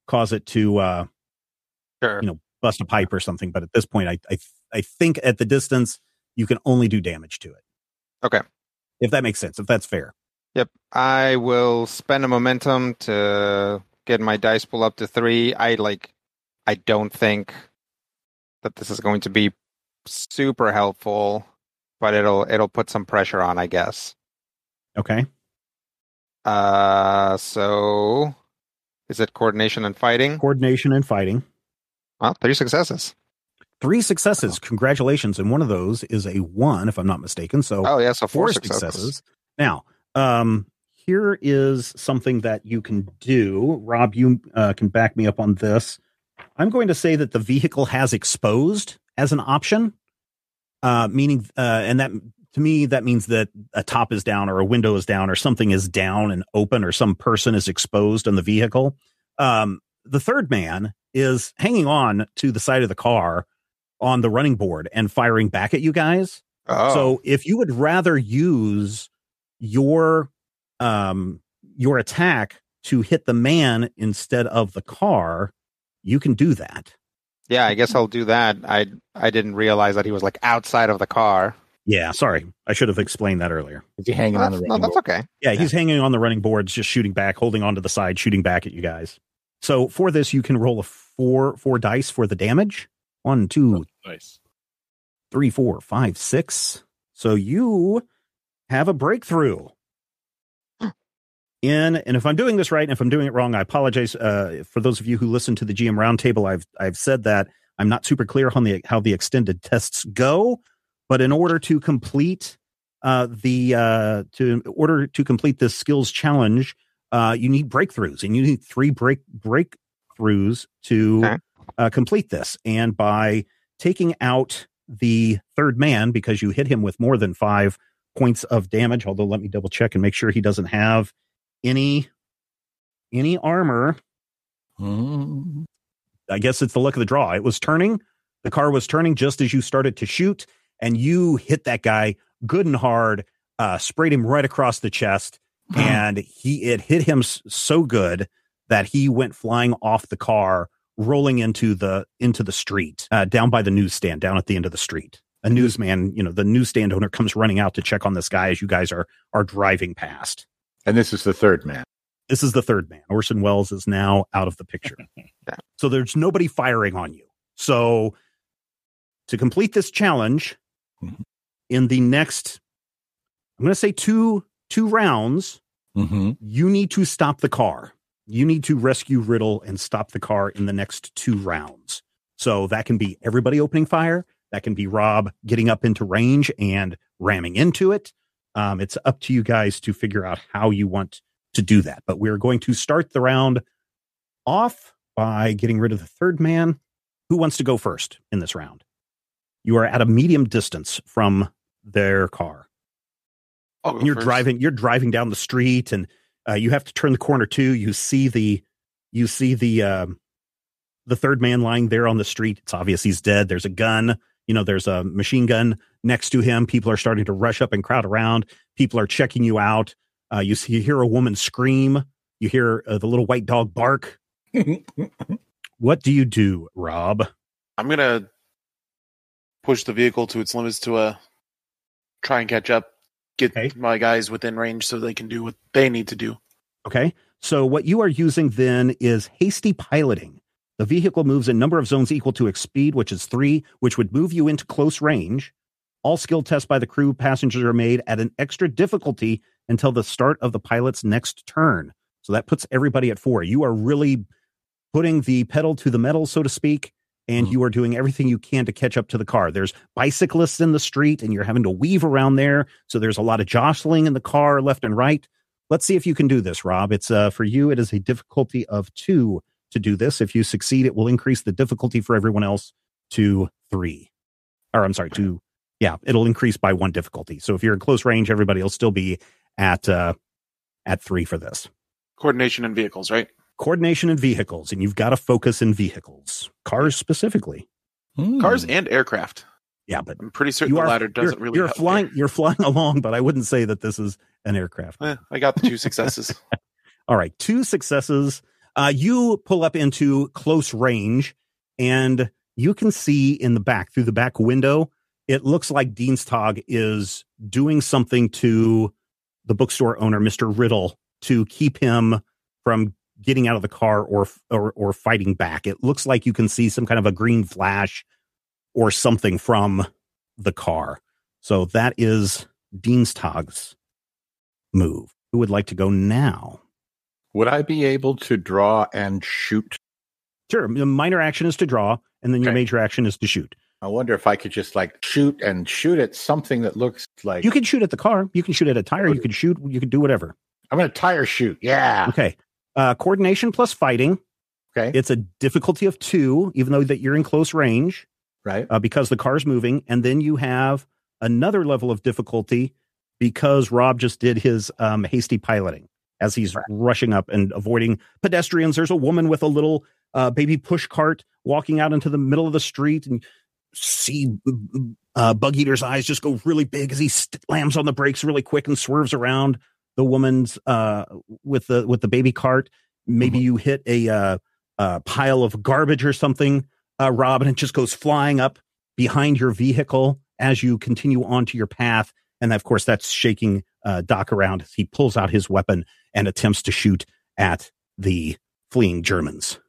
cause it to uh, Sure. you know bust a pipe or something. But at this point, I I I think at the distance you can only do damage to it. Okay. if that makes sense, if that's fair. Yep. I will spend a momentum to get my dice pull up to three. I like. I don't think that this is going to be super helpful, but it'll it'll put some pressure on, I guess. Okay, Uh, so is it coordination and fighting? coordination and fighting. Well, three successes. Three successes. Congratulations. And one of those is a one, if I'm not mistaken. So Oh yeah, so four, four successes. successes. Now, um, here is something that you can do. Rob, you uh, can back me up on this. I'm going to say that the vehicle has exposed as an option, uh, meaning, uh, and that to me, that means that a top is down or a window is down or something is down and open or some person is exposed on the vehicle. Um, the third man is hanging on to the side of the car on the running board and firing back at you guys. Oh, So if you would rather use your um your attack to hit the man instead of the car, you can do that. yeah, I guess I'll do that. I I didn't realize that he was like outside of the car. Yeah, sorry. I should have explained that earlier. Is he hanging No, on the that's, no, running that's board? okay. Yeah, he's hanging on the running boards, just shooting back, holding onto the side, shooting back at you guys. So for this, you can roll a four four dice for the damage. One, two, Nice. three, four, five, six. So you have a breakthrough. In and if I'm doing this right, and if I'm doing it wrong, I apologize. Uh, for those of you who listen to the GM roundtable, I've I've said that I'm not super clear on the how the extended tests go, but in order to complete uh, the uh, to in order to complete this skills challenge, uh, you need breakthroughs, and you need three break breakthroughs to Okay. uh, complete this. And by taking out the third man because you hit him with more than five points of damage. Although let me double check and make sure he doesn't have any any armor. Mm. I guess it's the luck of the draw. It was turning. The car was turning just as you started to shoot, and you hit that guy good and hard, uh, sprayed him right across the chest, and he it hit him so good that he went flying off the car, rolling into the into the street, uh, down by the newsstand, down at the end of the street. A newsman, you know, the newsstand owner comes running out to check on this guy as you guys are are driving past. And this is the third man. This is the third man. Orson Welles is now out of the picture. Yeah. So there's nobody firing on you. So to complete this challenge Mhm. in the next I'm going to say two two rounds, Mm-hmm. you need to stop the car. You need to rescue Riddle and stop the car in the next two rounds. So that can be everybody opening fire. That can be Rob getting up into range and ramming into it. Um, it's up to you guys to figure out how you want to do that. But we're going to start the round off by getting rid of the third man. Who wants to go first in this round? You are at a medium distance from their car I'll and you're first. driving you're driving down the street and uh, you have to turn the corner too. You see the you see the um the third man lying there on the street. It's obvious he's dead. There's a gun you know there's a machine gun next to him. People are starting to rush up and crowd around. People are checking you out. Uh, you see you hear a woman scream. You hear uh, the little white dog bark. What do you do rob? I'm gonna push the vehicle to its limits to uh try and catch up, get Okay. my guys within range so they can do what they need to do. Okay. So what you are using then is hasty piloting. The vehicle moves in number of zones equal to its speed, which is three, which would move you into close range. All skill tests by the crew passengers are made at an extra difficulty until the start of the pilot's next turn. So that puts everybody at four. You are really putting the pedal to the metal, so to speak, and Mhm. you are doing everything you can to catch up to the car. There's bicyclists in the street, and you're having to weave around there. So there's a lot of jostling in the car left and right. Let's see if you can do this, Rob. It's uh, for you. It is a difficulty of two to do this. If you succeed, it will increase the difficulty for everyone else to three. Or I'm sorry, to yeah, it'll increase by one difficulty. So if you're in close range, everybody will still be at uh, at three for this. Coordination and vehicles, right? Coordination in vehicles, and you've got to focus in vehicles, cars specifically. Hmm. Cars and aircraft. Yeah, but I'm pretty certain you the are ladder doesn't you're, really. You're help flying. there. You're flying along, but I wouldn't say that this is an aircraft. Eh, I got the two successes. All right, two successes. Uh, you pull up into close range, and you can see in the back through the back window. It looks like Dienstag is doing something to the bookstore owner, Mister Riddle, to keep him from getting out of the car or or or fighting back. It looks like you can see some kind of a green flash or something from the car. So that is Dienstag's move. Who would like to go now? Would I be able to draw and shoot? Sure. The minor action is to draw, and then your major action is to shoot. I wonder if I could just like shoot and shoot at something that looks like You can shoot at the car. You can shoot at a tire. You can shoot. You can do whatever. I'm gonna tire shoot. Yeah. Okay. Uh, coordination plus fighting. Okay. It's a difficulty of two, even though that you're in close range right. uh, because the car's moving, and then you have another level of difficulty because Rob just did his um, hasty piloting as he's Right. rushing up and avoiding pedestrians. There's a woman with a little uh, baby push cart walking out into the middle of the street, and see uh, Bug Eater's eyes just go really big as he slams on the brakes really quick and swerves around the woman's uh, with the with the baby cart. Maybe you hit a uh, uh, pile of garbage or something, uh, Rob, and it just goes flying up behind your vehicle as you continue onto your path. And of course, that's shaking uh, Doc around as he pulls out his weapon and attempts to shoot at the fleeing Germans.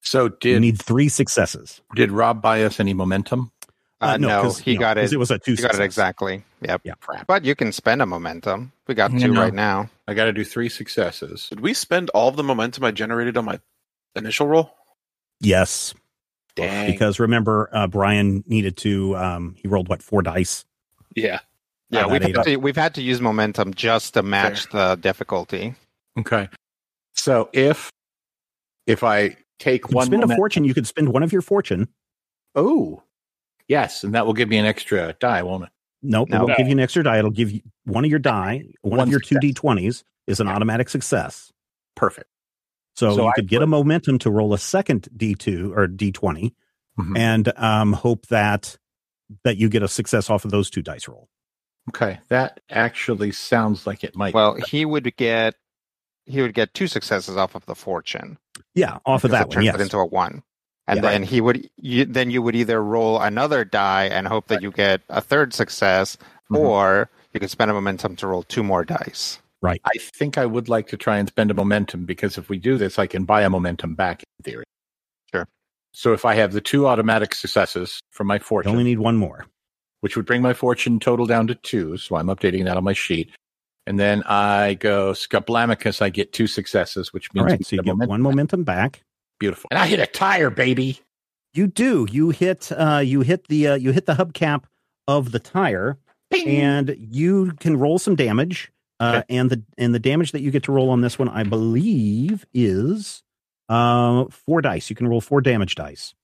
So did You need three successes. did Rob buy us any momentum? Uh, no, 'cause, he you know, it. It was a two. You got it exactly. Yep. Yeah. Crap. But you can spend a momentum. We got two no. right now. I got to do three successes. Did we spend all of the momentum I generated on my initial roll? Yes, Dang. because remember, uh, Brian needed to. Um, he rolled what four dice. Yeah. Yeah, Uh, we've had, to, we've had to use momentum just to match the difficulty. Okay. So if if I take You could one spend a fortune. You could spend one of your fortune. Oh, yes, and that will give me an extra die, won't it? Nope, it won't give you an extra die. It'll give you one of your die. One, One of your two d twenties is an Yeah. automatic success. Perfect. So, So you I could get a momentum to roll a second D2 or D20 Mhm. and um, hope that that you get a success off of those two dice roll. Okay, that actually sounds like it might. Well, he would get he would get two successes off of the fortune. Yeah, off of that it one. turns Yes. it into a one. And Yeah. then he would you, then you would either roll another die and hope that you get a third success, Mhm. or you could spend a momentum to roll two more dice. right. I think I would like to try and spend a momentum because if we do this, I can buy a momentum back in theory. Sure. So if I have the two automatic successes from my You fortune, only need one more. which would bring my fortune total down to two, so I'm updating that on my sheet. And then I go Scablamicus, I get two successes, which means right. we So you get a get one momentum back. Beautiful. And I hit a tire, baby. You do. You hit uh you hit the uh, you hit the hubcap of the tire Bing. and you can roll some damage. Uh, and the and the damage that you get to roll on this one, I believe, is uh four dice. You can roll four damage dice.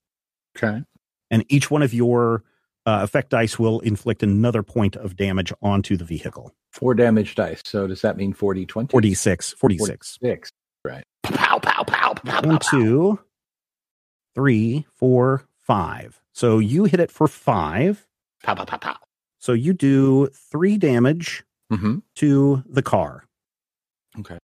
okay. and each one of your uh, effect dice will inflict another point of damage onto the vehicle. Four damage dice. So does that mean 40, 20? 46, 46. Six. Right. Pow, pow, pow, pow, One, two, three, four, five. So you hit it for five. pow, pow, pow, pow. So you do three damage Mm-hmm. to the car. Okay.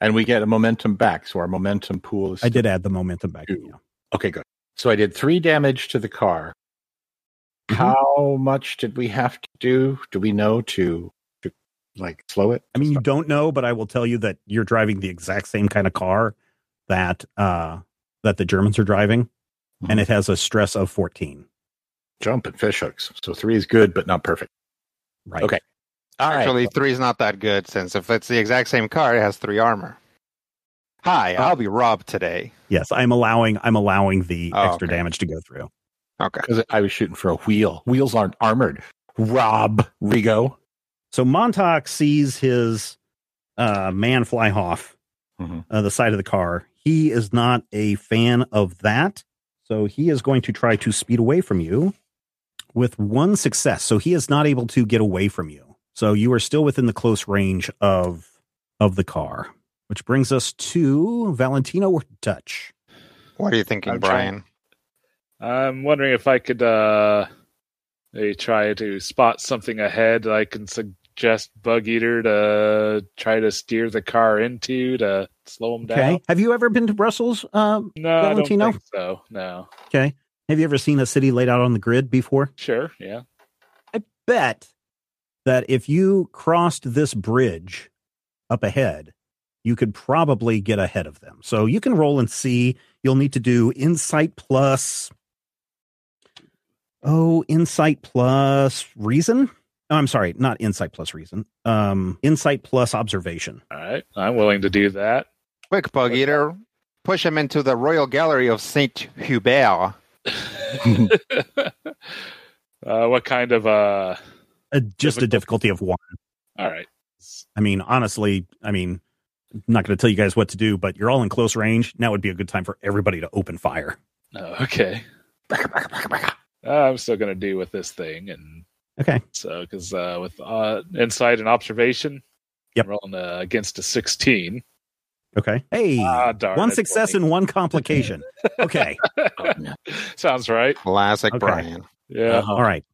And we get a momentum back. So our momentum pool is. I did add the momentum back. Two. Yeah. Okay, good. So I did three damage to the car. Mhm. How much did we have to do? Do we know to, to like slow it? I mean, you don't know, but I will tell you that you're driving the exact same kind of car that uh, that the Germans are driving, and it has a stress of 14. jump and fish hooks. So three is good, but not perfect. Right. Okay. All right. Actually, three is not that good since if it's the exact same car, it has three armor. Hi, I'll be Rob today. Yes, I'm allowing I'm allowing the Oh, extra okay. damage to go through. Okay. Because I was shooting for a wheel. Wheels aren't armored. Rob Rigo. So Montag sees his uh, man fly off Mhm. uh, the side of the car. He is not a fan of that, so he is going to try to speed away from you with one success. So he is not able to get away from you. So you are still within the close range of of the car, which brings us to Valentino or Dutch. What are you thinking, I'm Brian? I'm wondering if I could uh, They try to spot something ahead. I can suggest Bug Eater to try to steer the car into to slow them down. Okay. Have you ever been to Brussels? Um, No, I don't think so. No. okay. Have you ever seen a city laid out on the grid before? Sure. Yeah. I bet that if you crossed this bridge up ahead, you could probably get ahead of them. So you can roll and see. You'll need to do insight plus. Oh, insight plus reason. Oh, I'm sorry, not insight plus reason. Um, insight plus observation. All right. I'm willing to do that. Quick, Bug Eater. Push him into the Royal Gallery of Saint Hubert. uh, what kind of uh? Uh, just a difficulty of one. All right. I mean, honestly, I mean, I'm not going to tell you guys what to do, but you're all in close range. Now would be a good time for everybody to open fire. Oh, okay. Uh, I'm still gonna do with this thing, and Okay. so because uh, with uh, insight and observation, Yep. I'm rolling uh, against a 16. Okay. Hey, Ah, darn one it, success 20. and one complication. Okay. Sounds right. Classic Okay. Brian. Yeah. All right.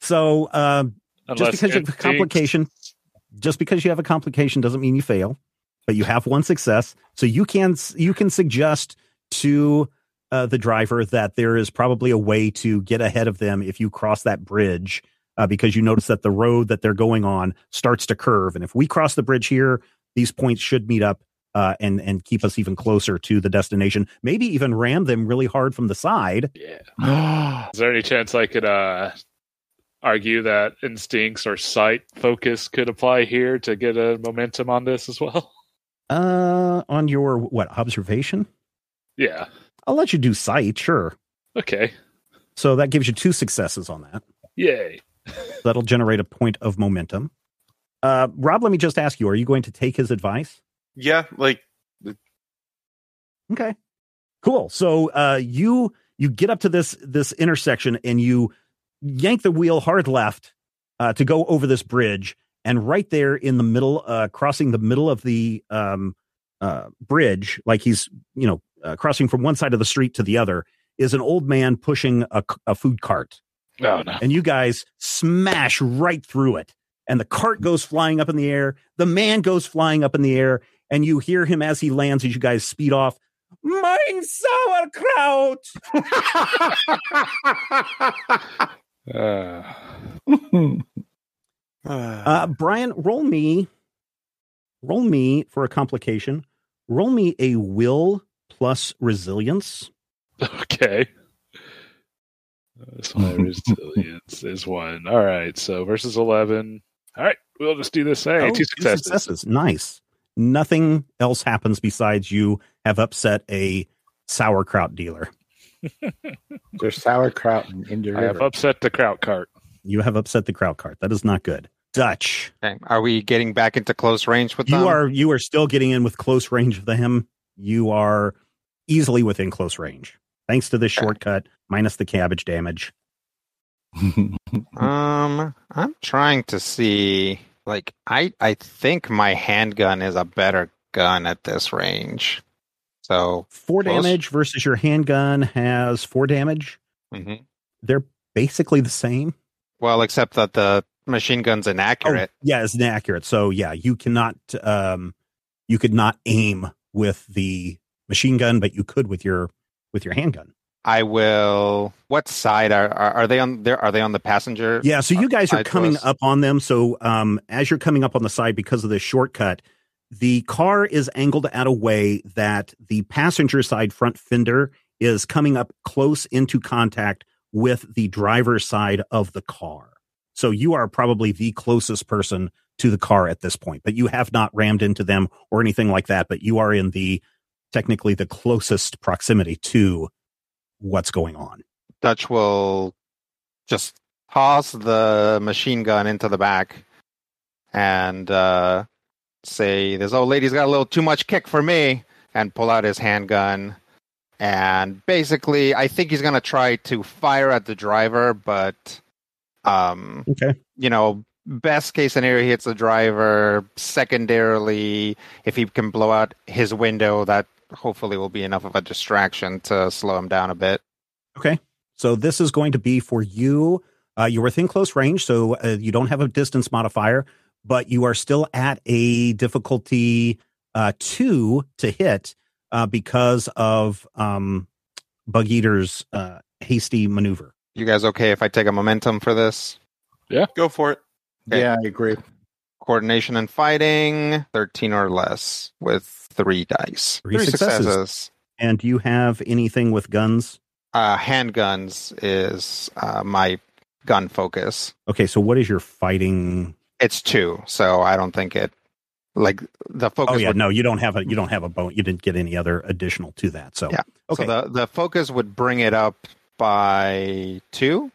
So, um, Unless because you have a complication- just because you have a complication doesn't mean you fail, but you have one success. So you can you can suggest to uh, the driver that there is probably a way to get ahead of them if you cross that bridge. Uh, because you notice that the road that they're going on starts to curve, and if we cross the bridge here, these points should meet up uh, and and keep us even closer to the destination. Maybe even ram them really hard from the side. Yeah. Is there any chance I could uh, argue that instincts or sight focus could apply here to get a momentum on this as well? Uh, on your what observation? Yeah. I'll let you do sight, sure. Okay. So that gives you two successes on that. Yay. That'll generate a point of momentum. Uh, Rob, let me just ask you: Are you going to take his advice? Yeah, like Okay, cool. So uh, you you get up to this this intersection and you yank the wheel hard left uh, to go over this bridge, and right there in the middle, uh, crossing the middle of the um, uh, bridge, like he's you know uh, crossing from one side of the street to the other, is an old man pushing a food cart. Oh no. and you guys smash right through it. And the cart goes flying up in the air. The man goes flying up in the air, and you hear him as he lands as you guys speed off. Mine sauerkraut. Uh, Uh, Brian, roll me, roll me for a complication. Roll me a will plus resilience. okay. So my resilience is one. All right. So versus 11. All right. We'll just do this. Hey, Oh, two successes. Nice. Nothing else happens besides you have upset a sauerkraut dealer. There's sauerkraut in India. I have upset the kraut cart. You have upset the kraut cart. That is not good. Dutch. Okay. Are we getting back into close range with you them? are you are still getting in with close range of him. You are easily within close range thanks to this shortcut minus the cabbage damage. Um, I'm trying to see. Like, I I think my handgun is a better gun at this range. So, Four Close. damage versus your handgun has four damage. mhm. They're basically the same. well, except that the machine gun's inaccurate. Oh, yeah, it's inaccurate. So yeah, you cannot um you could not aim with the machine gun, but you could with your with your handgun. I will. What side are are, are they on? There are they on the passenger? Yeah, so you guys are coming up on them. So um, as you're coming up on the side because of this shortcut, the car is angled at a way that the passenger side front fender is coming up close into contact with the driver's side of the car. So you are probably the closest person to the car at this point, but you have not rammed into them or anything like that. But you are in the technically the closest proximity to what's going on. Dutch will just toss the machine gun into the back and uh, say, "This old lady's got a little too much kick for me," and pull out his handgun. And basically, I think he's going to try to fire at the driver, but um, Okay. you know, best case scenario, he hits the driver. Secondarily, if he can blow out his window, that hopefully will be enough of a distraction to slow him down a bit. Okay. So this is going to be for you Uh, you're within close range, so uh, you don't have a distance modifier, but you are still at a difficulty uh, two to hit uh, because of um, Bug Eater's uh, hasty maneuver. You guys okay if I take a momentum for this? Yeah. Go for it. Okay. Yeah, I agree. Coordination and fighting, 13 or less with three dice. Three successes. And do you have anything with guns? Uh, handguns is uh, my gun focus. Okay, so what is your fighting? It's two, so I don't think it like the focus. Oh yeah, would, no, you don't have a you don't have a bone. You didn't get any other additional to that. So Yeah. okay, So the the focus would bring it up by two.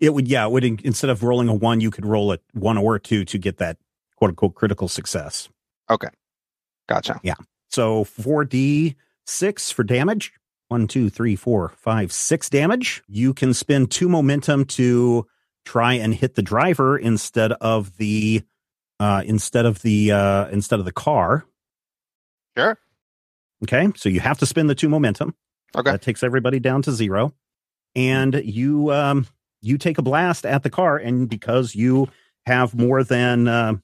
It would yeah, it would instead of rolling a one, you could roll a one or two to get that quote unquote critical success. Okay. Gotcha. Yeah. So 4d6 for damage. One, two, three, four, five, six damage. You can spend two momentum to try and hit the driver instead of the uh instead of the uh instead of the car. Sure. Okay. So you have to spend the two momentum. Okay. That takes everybody down to zero. And you um you take a blast at the car, and because you have more than uh,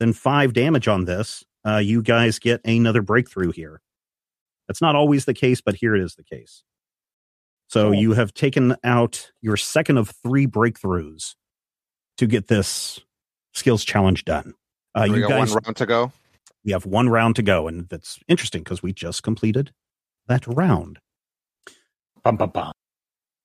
than five damage on this, uh, you guys get another breakthrough here. That's not always the case, but here it is the case. So Cool. you have taken out your second of three breakthroughs to get this skills challenge done. Uh, we you got guys, one round to go. we have one round to go, and that's interesting because we just completed that round. Bum, bum, bum.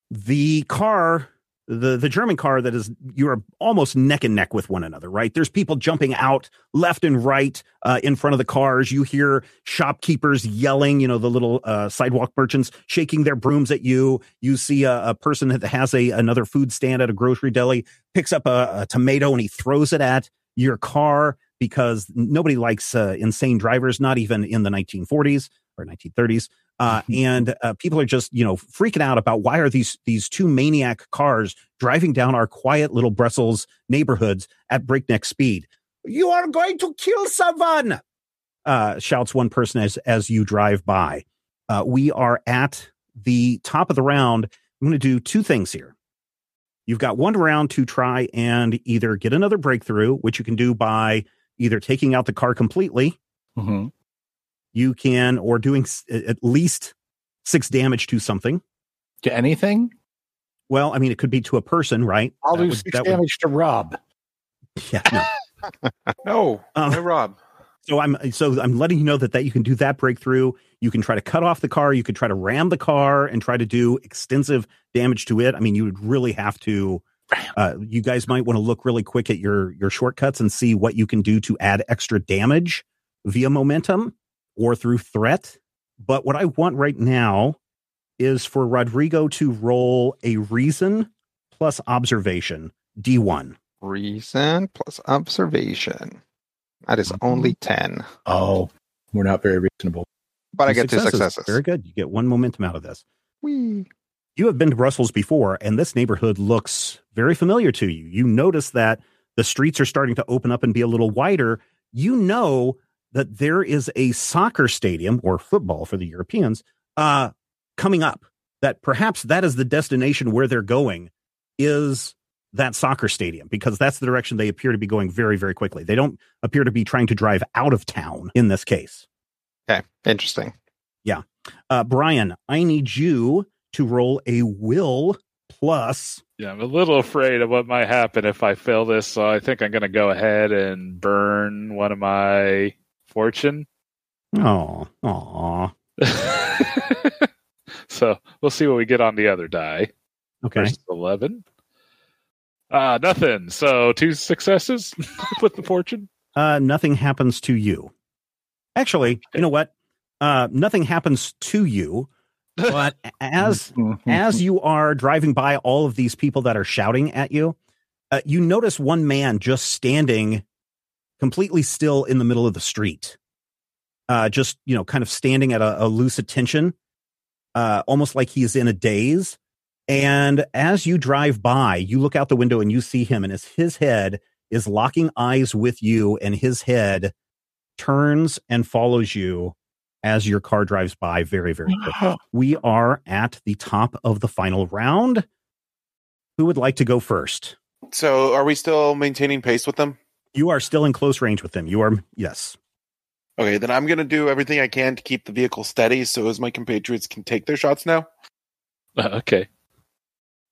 the car the the german car that is you're almost neck and neck with one another right? There's people jumping out left and right uh, in front of the cars. You hear shopkeepers yelling you know the little uh, sidewalk merchants shaking their brooms at you. You see a, a person that has a another food stand at a grocery deli picks up a, a tomato and he throws it at your car because nobody likes uh, insane drivers not even in the 1940s or 1930s uh, and uh, people are just you know freaking out about why are these these two maniac cars driving down our quiet little Brussels neighborhoods at breakneck speed. You are going to kill someone! Uh, shouts one person as as you drive by. Uh, we are at the top of the round. I'm going to do two things here. You've got one round to try and either get another breakthrough, which you can do by either taking out the car completely Mhm. You can or doing s- at least six damage to something To anything? well i mean it could be to a person right I'll That do would- six that would- damage to Rob. yeah no. No, Um, why Rob? so i'm so i'm letting you know that that you can do that breakthrough you can try to cut off the car you could try to ram the car and try to do extensive damage to it i mean you would really have to uh, you guys might want to look really quick at your your shortcuts and see what you can do to add extra damage via momentum or through threat but what i want right now is for rodrigo to roll a reason plus observation d1 Reason plus observation. That is mm-hmm. only 10. Oh, we're not very reasonable. But I get two successes. very good you get one momentum out of this Whee. you have been to Brussels before, and this neighborhood looks very familiar to you. You notice that the streets are starting to open up and be a little wider. You know that there is a soccer stadium or football for the Europeans uh, coming up. That perhaps that is the destination where they're going is that soccer stadium because that's the direction they appear to be going very, very quickly. They don't appear to be trying to drive out of town in this case. Okay, interesting. Yeah. Uh, Brian, I need you to roll a will plus Yeah, I'm a little afraid of what might happen if I fail this, so I think I'm going to go ahead and burn one of my fortune. Oh, aw. so we'll see what we get on the other die. Okay. Versus 11. Uh, nothing. So two successes with the fortune. Uh, nothing happens to you. Actually, you know what? Uh, nothing happens to you, but as as you are driving by all of these people that are shouting at you, uh, you notice one man just standing completely still in the middle of the street. Uh, just, you know, kind of standing at a, a loose attention, uh, almost like he is in a daze. And as you drive by, you look out the window and you see him, and as his head is locking eyes with you, and his head turns and follows you as your car drives by very, very quickly we are at the top of the final round. Who would like to go first? So, are we still maintaining pace with them? You are still in close range with them. You are, yes. Okay, then I'm going to do everything I can to keep the vehicle steady so as my compatriots can take their shots now. Uh, okay.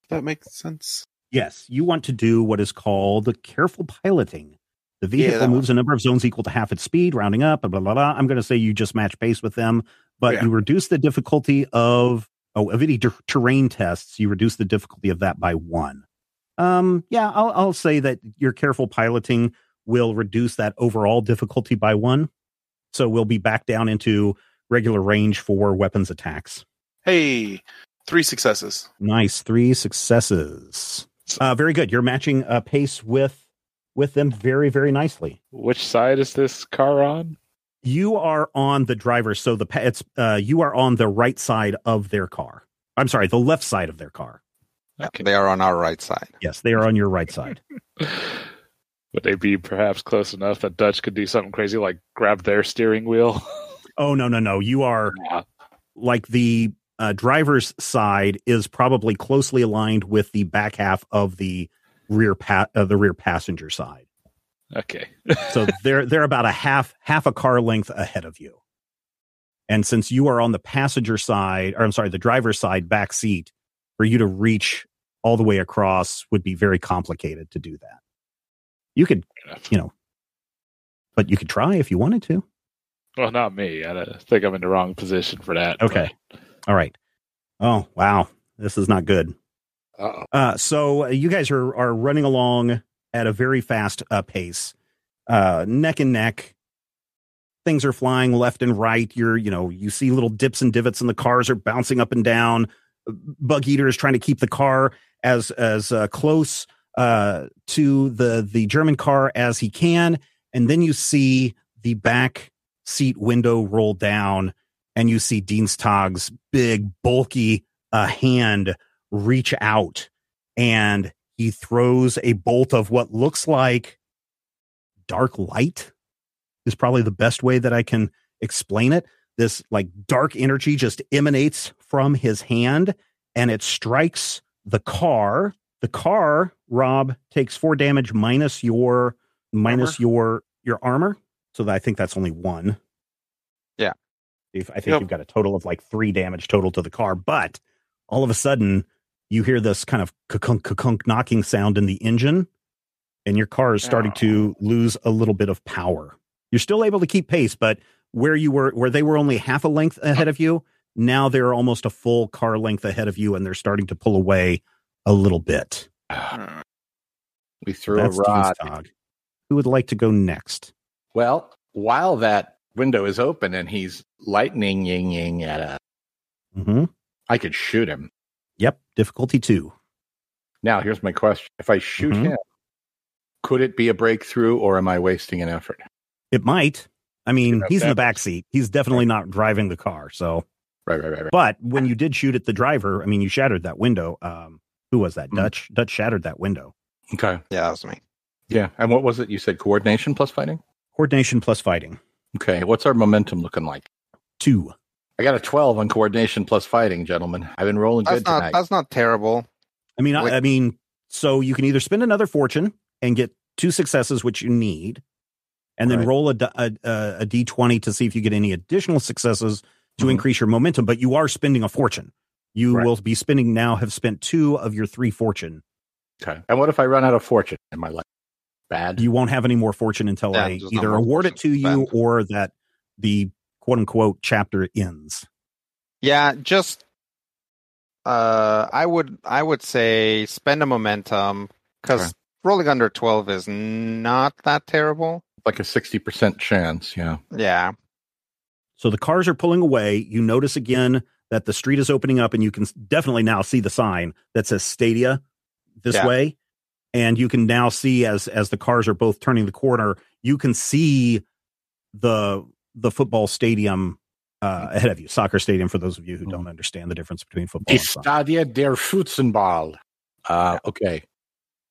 That makes sense. Yes, you want to do what is called careful piloting. The vehicle that moves a number of zones equal to half its speed, rounding up, blah, blah, blah, blah. I'm going to say you just match pace with them, but Yeah. you reduce the difficulty of, oh, of any ter- terrain tests, you reduce the difficulty of that by one. Um, yeah, I'll, I'll say that your careful piloting will reduce that overall difficulty by one. So we'll be back down into regular range for weapons attacks. Hey, three successes. Nice, three successes. Uh, very good. You're matching uh, pace with with them very, very nicely. Which side is this car on? You are on the driver, so the it's uh, you are on the right side of their car. I'm sorry, the left side of their car. Okay. They are on our right side. Yes, they are on your right side. Would they be perhaps close enough that Dutch could do something crazy like grab their steering wheel? Oh no, no, no! You are Yeah. like the uh, driver's side is probably closely aligned with the back half of the rear pa- uh, the rear passenger side. Okay. so they're they're about a half half a car length ahead of you. And since you are on the passenger side, or I'm sorry, the driver's side back seat, for you to reach all the way across would be very complicated to do that. You could, you know, but you could try if you wanted to. Well, not me. I think I'm in the wrong position for that. Okay. All right. Oh, wow. This is not good. Uh-oh. Uh, so uh, you guys are are running along at a very fast uh, pace, uh, neck and neck. Things are flying left and right. You're, you know, you see little dips and divots, and the cars are bouncing up and down. Bug Eater is trying to keep the car as as uh, close uh, to the the German car as he can, and then you see the back seat window roll down, and you see Dienstag's big, bulky uh, hand reach out and he throws a bolt of what looks like dark light is probably the best way that I can explain it. This like dark energy just emanates from his hand and it strikes the car. The car, Rob, takes four damage minus your minus your your armor. So that I think that's only one. Yeah. If I think Yep. you've got a total of like three damage total to the car, but all of a sudden you hear this kind of kunk kunk knocking sound in the engine, and your car is starting to lose a little bit of power. You're still able to keep pace, but where you were, where they were only half a length ahead of you, now they're almost a full car length ahead of you, and they're starting to pull away a little bit. We threw That's a rod. Dienstag. Who would like to go next? Well, while that window is open and he's lightning ying ying at us, hmm I could shoot him. Yep, difficulty two. Now, here's my question: If I shoot Mhm. him, could it be a breakthrough, or am I wasting an effort? It might. I mean, You're he's in the back seat. He's definitely not driving the car. So, Right, right, right, right. but when you did shoot at the driver, I mean, you shattered that window. Um, who was that? Mhm. Dutch. Dutch shattered that window. Okay. Yeah, that was me. Yeah. And what was it? You said coordination plus fighting. Coordination plus fighting. Okay. What's our momentum looking like? Two. I got a 12 on coordination plus fighting, gentlemen. I've been rolling That's good not tonight. that's not terrible. I mean, Wait. I, I mean, so you can either spend another fortune and get two successes, which you need, and then Right. roll a, d- a, a, a d20 to see if you get any additional successes to Mhm. increase your momentum. But you are spending a fortune. You Right. will be spending now. Have spent two of your three fortune. Okay. And what if I run out of fortune in my life? Bad. You won't have any more fortune until Yeah, I either award it to fortune you spend. or that the quote unquote chapter ends. Yeah, just uh I would I would say spend a momentum because Okay. rolling under twelve is not that terrible. like a 60% chance. Yeah. Yeah. So the cars are pulling away. You notice again that the street is opening up, and you can definitely now see the sign that says Stadia this Yeah. way. And you can now see as as the cars are both turning the corner, you can see the the football stadium uh, ahead of you, soccer stadium. For those of you who don't understand the difference between football Die. Stadia der Futzenball. Uh, okay.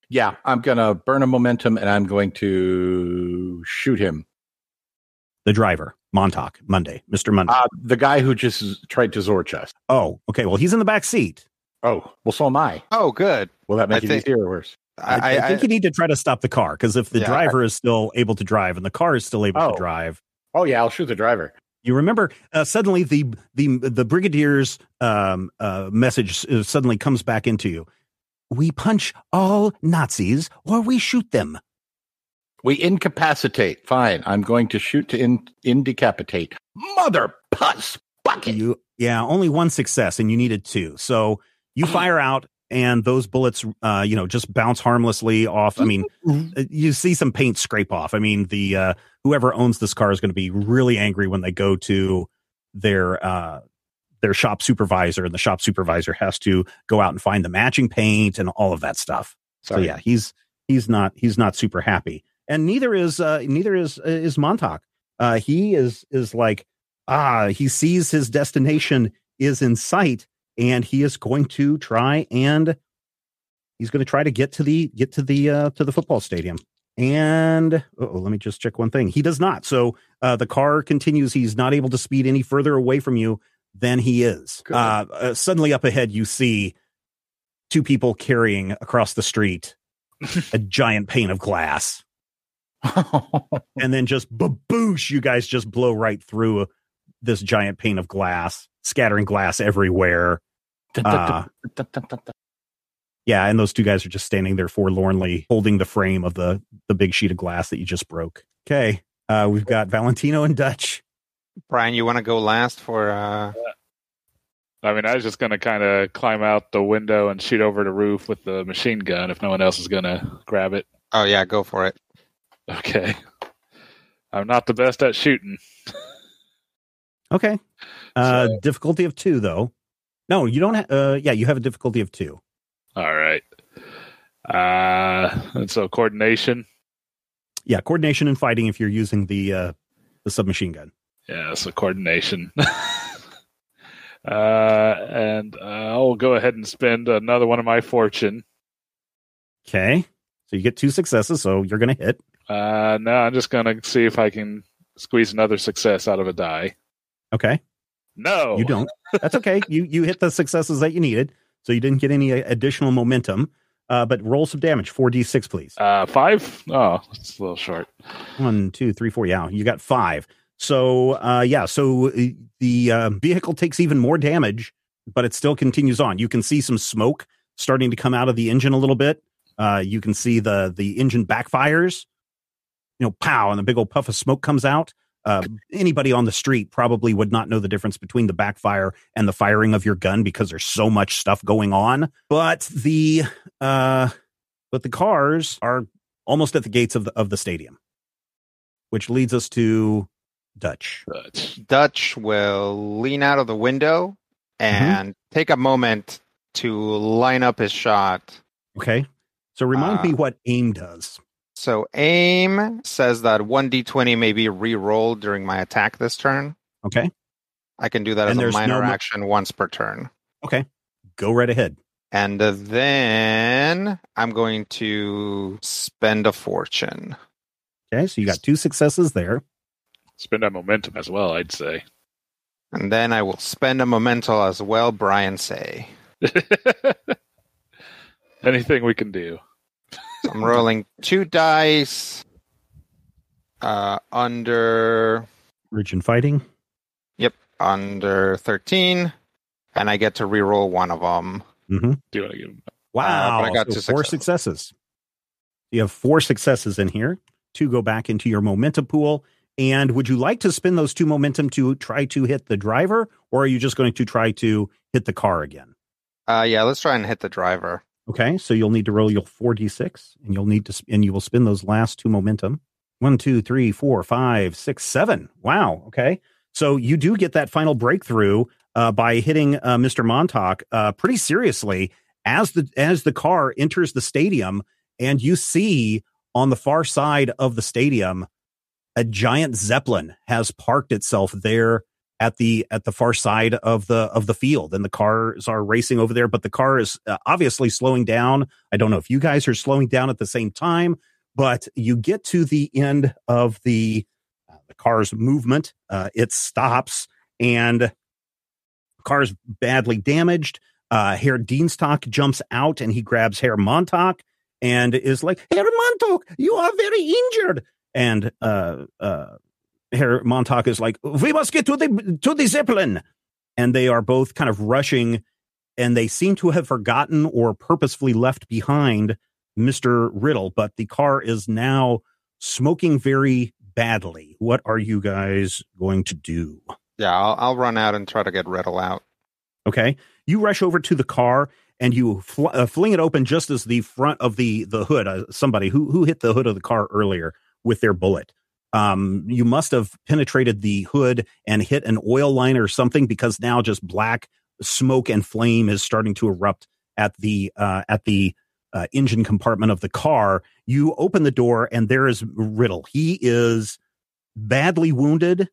Yeah, I'm going to burn a momentum and I'm going to shoot him. The driver, Montag, Monday, Mister Monday. Uh, the guy who just tried to Zorch us. oh, okay. Well, he's in the back seat. Oh, well, so am I. Oh, good. Will that make I it think- easier or worse? I, I think you need to try to stop the car because if the Yeah, I- driver is still able to drive and the car is still able Oh. to drive, Oh, yeah, I'll shoot the driver. you remember uh, suddenly the the the brigadier's um, uh, message uh, suddenly comes back into you. We punch all Nazis or we shoot them. We incapacitate. Fine. I'm going to shoot to in, decapitate. Mother puss bucket. You yeah, only one success and you needed two. So you fire out and those bullets uh you know just bounce harmlessly off. I mean, uh, you see some paint scrape off. I mean, the uh whoever owns this car is going to be really angry when they go to their uh their shop supervisor and the shop supervisor has to go out and find the matching paint and all of that stuff. Sorry. So yeah, he's he's not he's not super happy, and neither is uh, neither is uh, is Montag. Uh, he is is like ah, he sees his destination is in sight, and he is going to try and he's going to try to get to the get to the uh, to the football stadium. And oh, let me just check one thing. He does not. So uh, the car continues. He's not able to speed any further away from you than he is. Uh, uh, suddenly up ahead, you see two people carrying across the street a giant pane of glass. And then just baboosh, you guys just blow right through this giant pane of glass, scattering glass everywhere. Uh, yeah, and those two guys are just standing there forlornly holding the frame of the the big sheet of glass that you just broke. Okay. Uh, we've got Valentino and Dutch. Brian, you want to go last for? uh I mean, I was just going to kind of climb out the window and shoot over the roof with the machine gun if no one else is going to grab it. Oh yeah, go for it. Okay. I'm not the best at shooting. Okay. Uh, So- difficulty of two, though. No, you don't. Ha- uh, yeah, you have a difficulty of two. All right. Uh, and so coordination. Yeah, coordination and fighting if you're using the uh, the submachine gun. Yeah, so coordination. uh, and uh, I'll go ahead and spend another one of my fortune. Okay. So you get two successes, so you're going to hit. Uh, now I'm just going to see if I can squeeze another success out of a die. Okay. No, You don't. That's okay. you you hit the successes that you needed, so you didn't get any uh, additional momentum. Uh, but roll some damage. Four d six, please. Uh, five? Oh, it's a little short. One, two, three, four. Yeah, you got five. So, uh, yeah, so uh, the uh, vehicle takes even more damage, but it still continues on. You can see some smoke starting to come out of the engine a little bit. Uh, you can see the the engine backfires. You know, pow, and a big old puff of smoke comes out. Uh, anybody on the street probably would not know the difference between the backfire and the firing of your gun because there's so much stuff going on. But the uh, but the cars are almost at the gates of the of the stadium which leads us to Dutch. But Dutch will lean out of the window and take a moment to line up his shot. Okay. So remind Uh, me what aim does. So aim says that 1d20 may be re-rolled during my attack this turn. Okay. I can do that And as a minor no mo- action once per turn. Okay. Go right ahead. And then I'm going to spend a fortune. Okay. So you got two successes there. spend that momentum as well, I'd say. And then I will spend a memento as well, Brian say. Anything we can do. So I'm rolling two dice uh, under Region fighting. Yep, under 13, and I get to re-roll one of them. hmm Do you want to give him? Wow. but I got So two four successes. successes. You have four successes in here. Two go back into your momentum pool. And would you like to spend those two momentum to try to hit the driver, or are you just going to try to hit the car again? Uh, yeah, let's try and hit the driver. Okay, so you'll need to roll your four d six, and you'll need to, and you will spend those last two momentum. One, two, three, four, five, six, seven. Wow. Okay, so you do get that final breakthrough uh, by hitting uh, Mr. Montag uh, pretty seriously as the as the car enters the stadium, and you see on the far side of the stadium a giant zeppelin has parked itself there at the at the far side of the of the field and the cars are racing over there but the car is uh, obviously slowing down i don't know if you guys are slowing down at the same time but you get to the end of the uh, the car's movement uh, it stops and car's badly damaged Uh, Herr Dienstag jumps out and he grabs Herr Montag and is like, Herr Montag, you are very injured. And uh, uh, Herr Montag is like, we must get to the to the Zeppelin. And they are both kind of rushing, and they seem to have forgotten or purposefully left behind Mr. Riddle, but the car is now smoking very badly. What are you guys going to do? Yeah, I'll, I'll run out and try to get Riddle out. Okay. You rush over to the car and you fl- uh, fling it open just as the front of the the hood. Uh, somebody who who hit the hood of the car earlier with their bullet. Um, you must have penetrated the hood and hit an oil line or something because now just black smoke and flame is starting to erupt at the uh, at the uh, engine compartment of the car. You open the door and there is Riddle. He is badly wounded,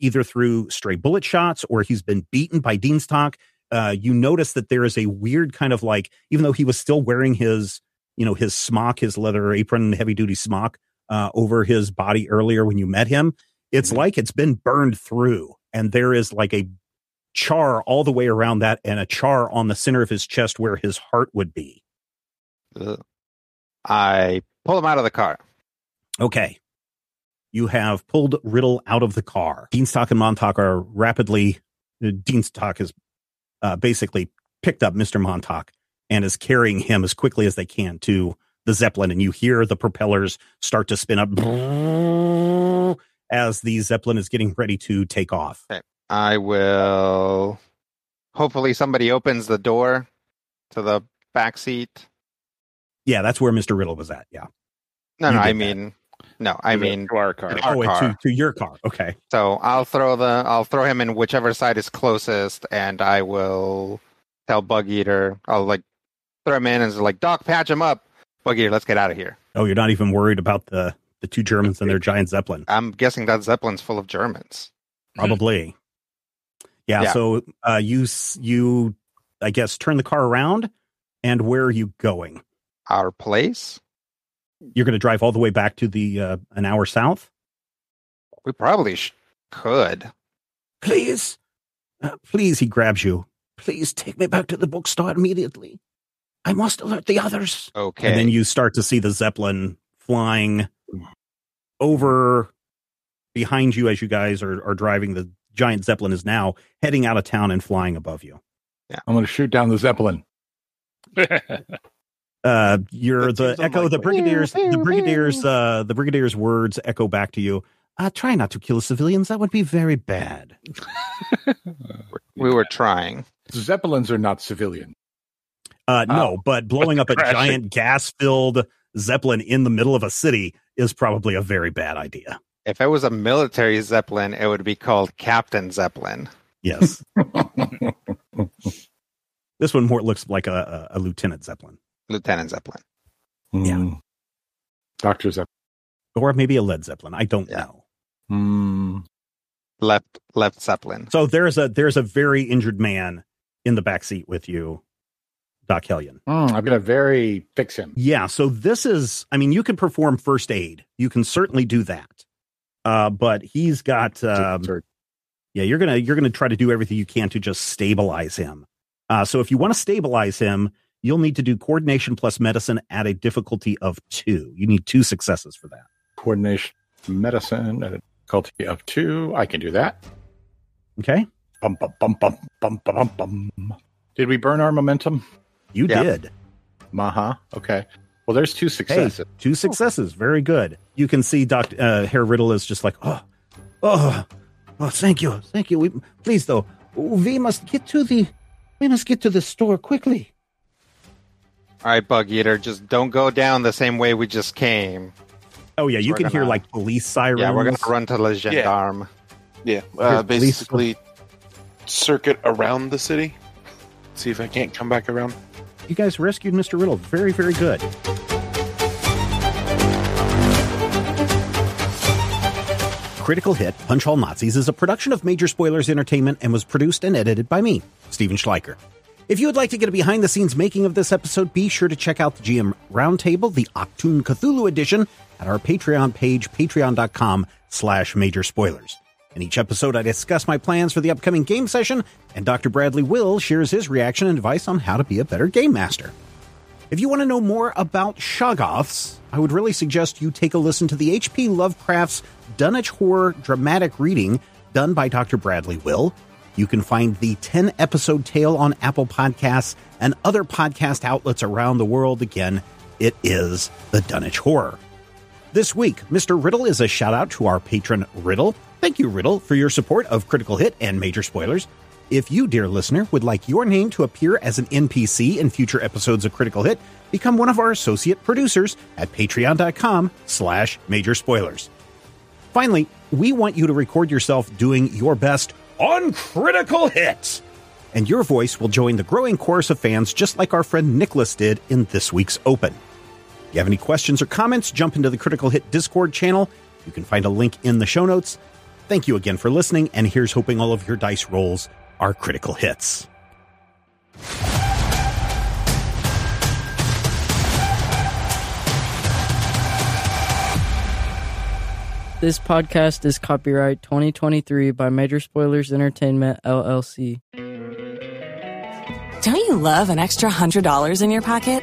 either through stray bullet shots or he's been beaten by Dienstag. Uh, you notice that there is a weird kind of like, even though he was still wearing his, you know, his smock, his leather apron, heavy duty smock uh, over his body earlier when you met him, it's Mhm. like it's been burned through, and there is like a char all the way around that, and a char on the center of his chest where his heart would be. Ugh. I pull him out of the car. Okay. You have pulled Riddle out of the car. Dienstag and Montag are rapidly. uh, Dienstag has uh, basically picked up Mr. Montag and is carrying him as quickly as they can to the Zeppelin. And you hear the propellers start to spin up as the Zeppelin is getting ready to take off. I will. Hopefully, somebody opens the door to the back seat. Yeah, that's where Mr. Riddle was at. Yeah. No, You no, I did that. mean, no, I To mean. to our car. Our oh, car. To, to your car. Okay. So I'll throw the I'll throw him in whichever side is closest, and I will tell Bug Eater. I'll like throw him in and say, like, Doc, patch him up. Eater, let's get out of here. Oh, you're not even worried about the, the two Germans and their giant Zeppelin. I'm guessing that Zeppelin's full of Germans. probably yeah, Yeah. so uh you you i guess turn the car around and where are you going Our place? you're going to drive all the way back to the uh an hour south We probably sh- could. please uh, please he grabs you please take me back to the bookstore immediately i must alert the others Okay. and then you start to see the zeppelin flying over behind you as you guys are, are driving the giant zeppelin is now heading out of town and flying above you Yeah. I'm going to shoot down the Zeppelin. uh you're That the seems echo the brigadier's the brigadier's uh the brigadier's words echo back to you uh try not to kill civilians that would be very bad we were trying. Zeppelins are not civilian. Uh no but blowing up a Crashing. giant gas filled zeppelin in the middle of a city is probably a very bad idea If it was a military Zeppelin, it would be called Captain Zeppelin. yes this one more looks like a, a, a lieutenant zeppelin Lieutenant Zeppelin. Yeah. Mm. Dr. Zeppelin. or maybe a led zeppelin i don't Yeah. know Mm. Left left Zeppelin. so there's a there's a very injured man in the back seat with you doc hellion Mm, I'm going to very fix him. Yeah, so this is I mean you can perform first aid. You can certainly do that. Uh but he's got um yeah, you're going to you're going to try to do everything you can to just stabilize him. Uh so if you want to stabilize him, you'll need to do coordination plus medicine at a difficulty of 2. You need two successes for that. coordination medicine at a difficulty of two. I can do that. Okay? Bum, bum, bum, bum, bum, bum, bum. Did we burn our momentum? You Yeah. did. Maha. Okay. Well, there's two Hey, successes. two successes. Very good. You can see Dr. Uh, Herr Riddle is just like, oh, oh, oh, thank you, thank you. We, please, though, we must get to the, we must get to the store quickly. All right, Bug Eater, just don't go down the same way we just came. Oh yeah, you can hear gonna- like police sirens. Yeah, we're gonna run to the gendarme. Yeah, Here, uh, please. basically circuit around the city. See if I can't come back around. You guys rescued Mr. Riddle. Very, very good. Critical Hit Punch All Nazis is a production of Major Spoilers Entertainment and was produced and edited by me, Stephen Schleicher. If you would like to get a behind the scenes making of this episode, be sure to check out the GM Roundtable, the Achtung Cthulhu edition, at our Patreon page, patreon.com slash major spoilers. In each episode, I discuss my plans for the upcoming game session, and Dr. Bradley Will shares his reaction and advice on how to be a better game master. If you want to know more about Shoggoths, I would really suggest you take a listen to the H.P. Lovecraft's Dunwich Horror dramatic reading done by Dr. Bradley Will. You can find the 10 episode tale on Apple Podcasts and other podcast outlets around the world. Again, it is the Dunwich Horror. This week, Mr. Riddle is a shout out to our patron Riddle. Thank you, Riddle, for your support of Critical Hit and Major Spoilers. If you, dear listener, would like your name to appear as an NPC in future episodes of Critical Hit, become one of our associate producers at patreon.com slash major spoilers. Finally, we want you to record yourself doing your best on Critical Hit. And your voice will join the growing chorus of fans just like our friend Nicholas did in this week's Open. If you have any questions or comments, jump into the Critical Hit Discord channel. You can find a link in the show notes. Thank you again for listening, and here's hoping all of your dice rolls are critical hits. This podcast is copyright 2023 by Major Spoilers Entertainment, LLC. Don't you love an extra $100 in your pocket?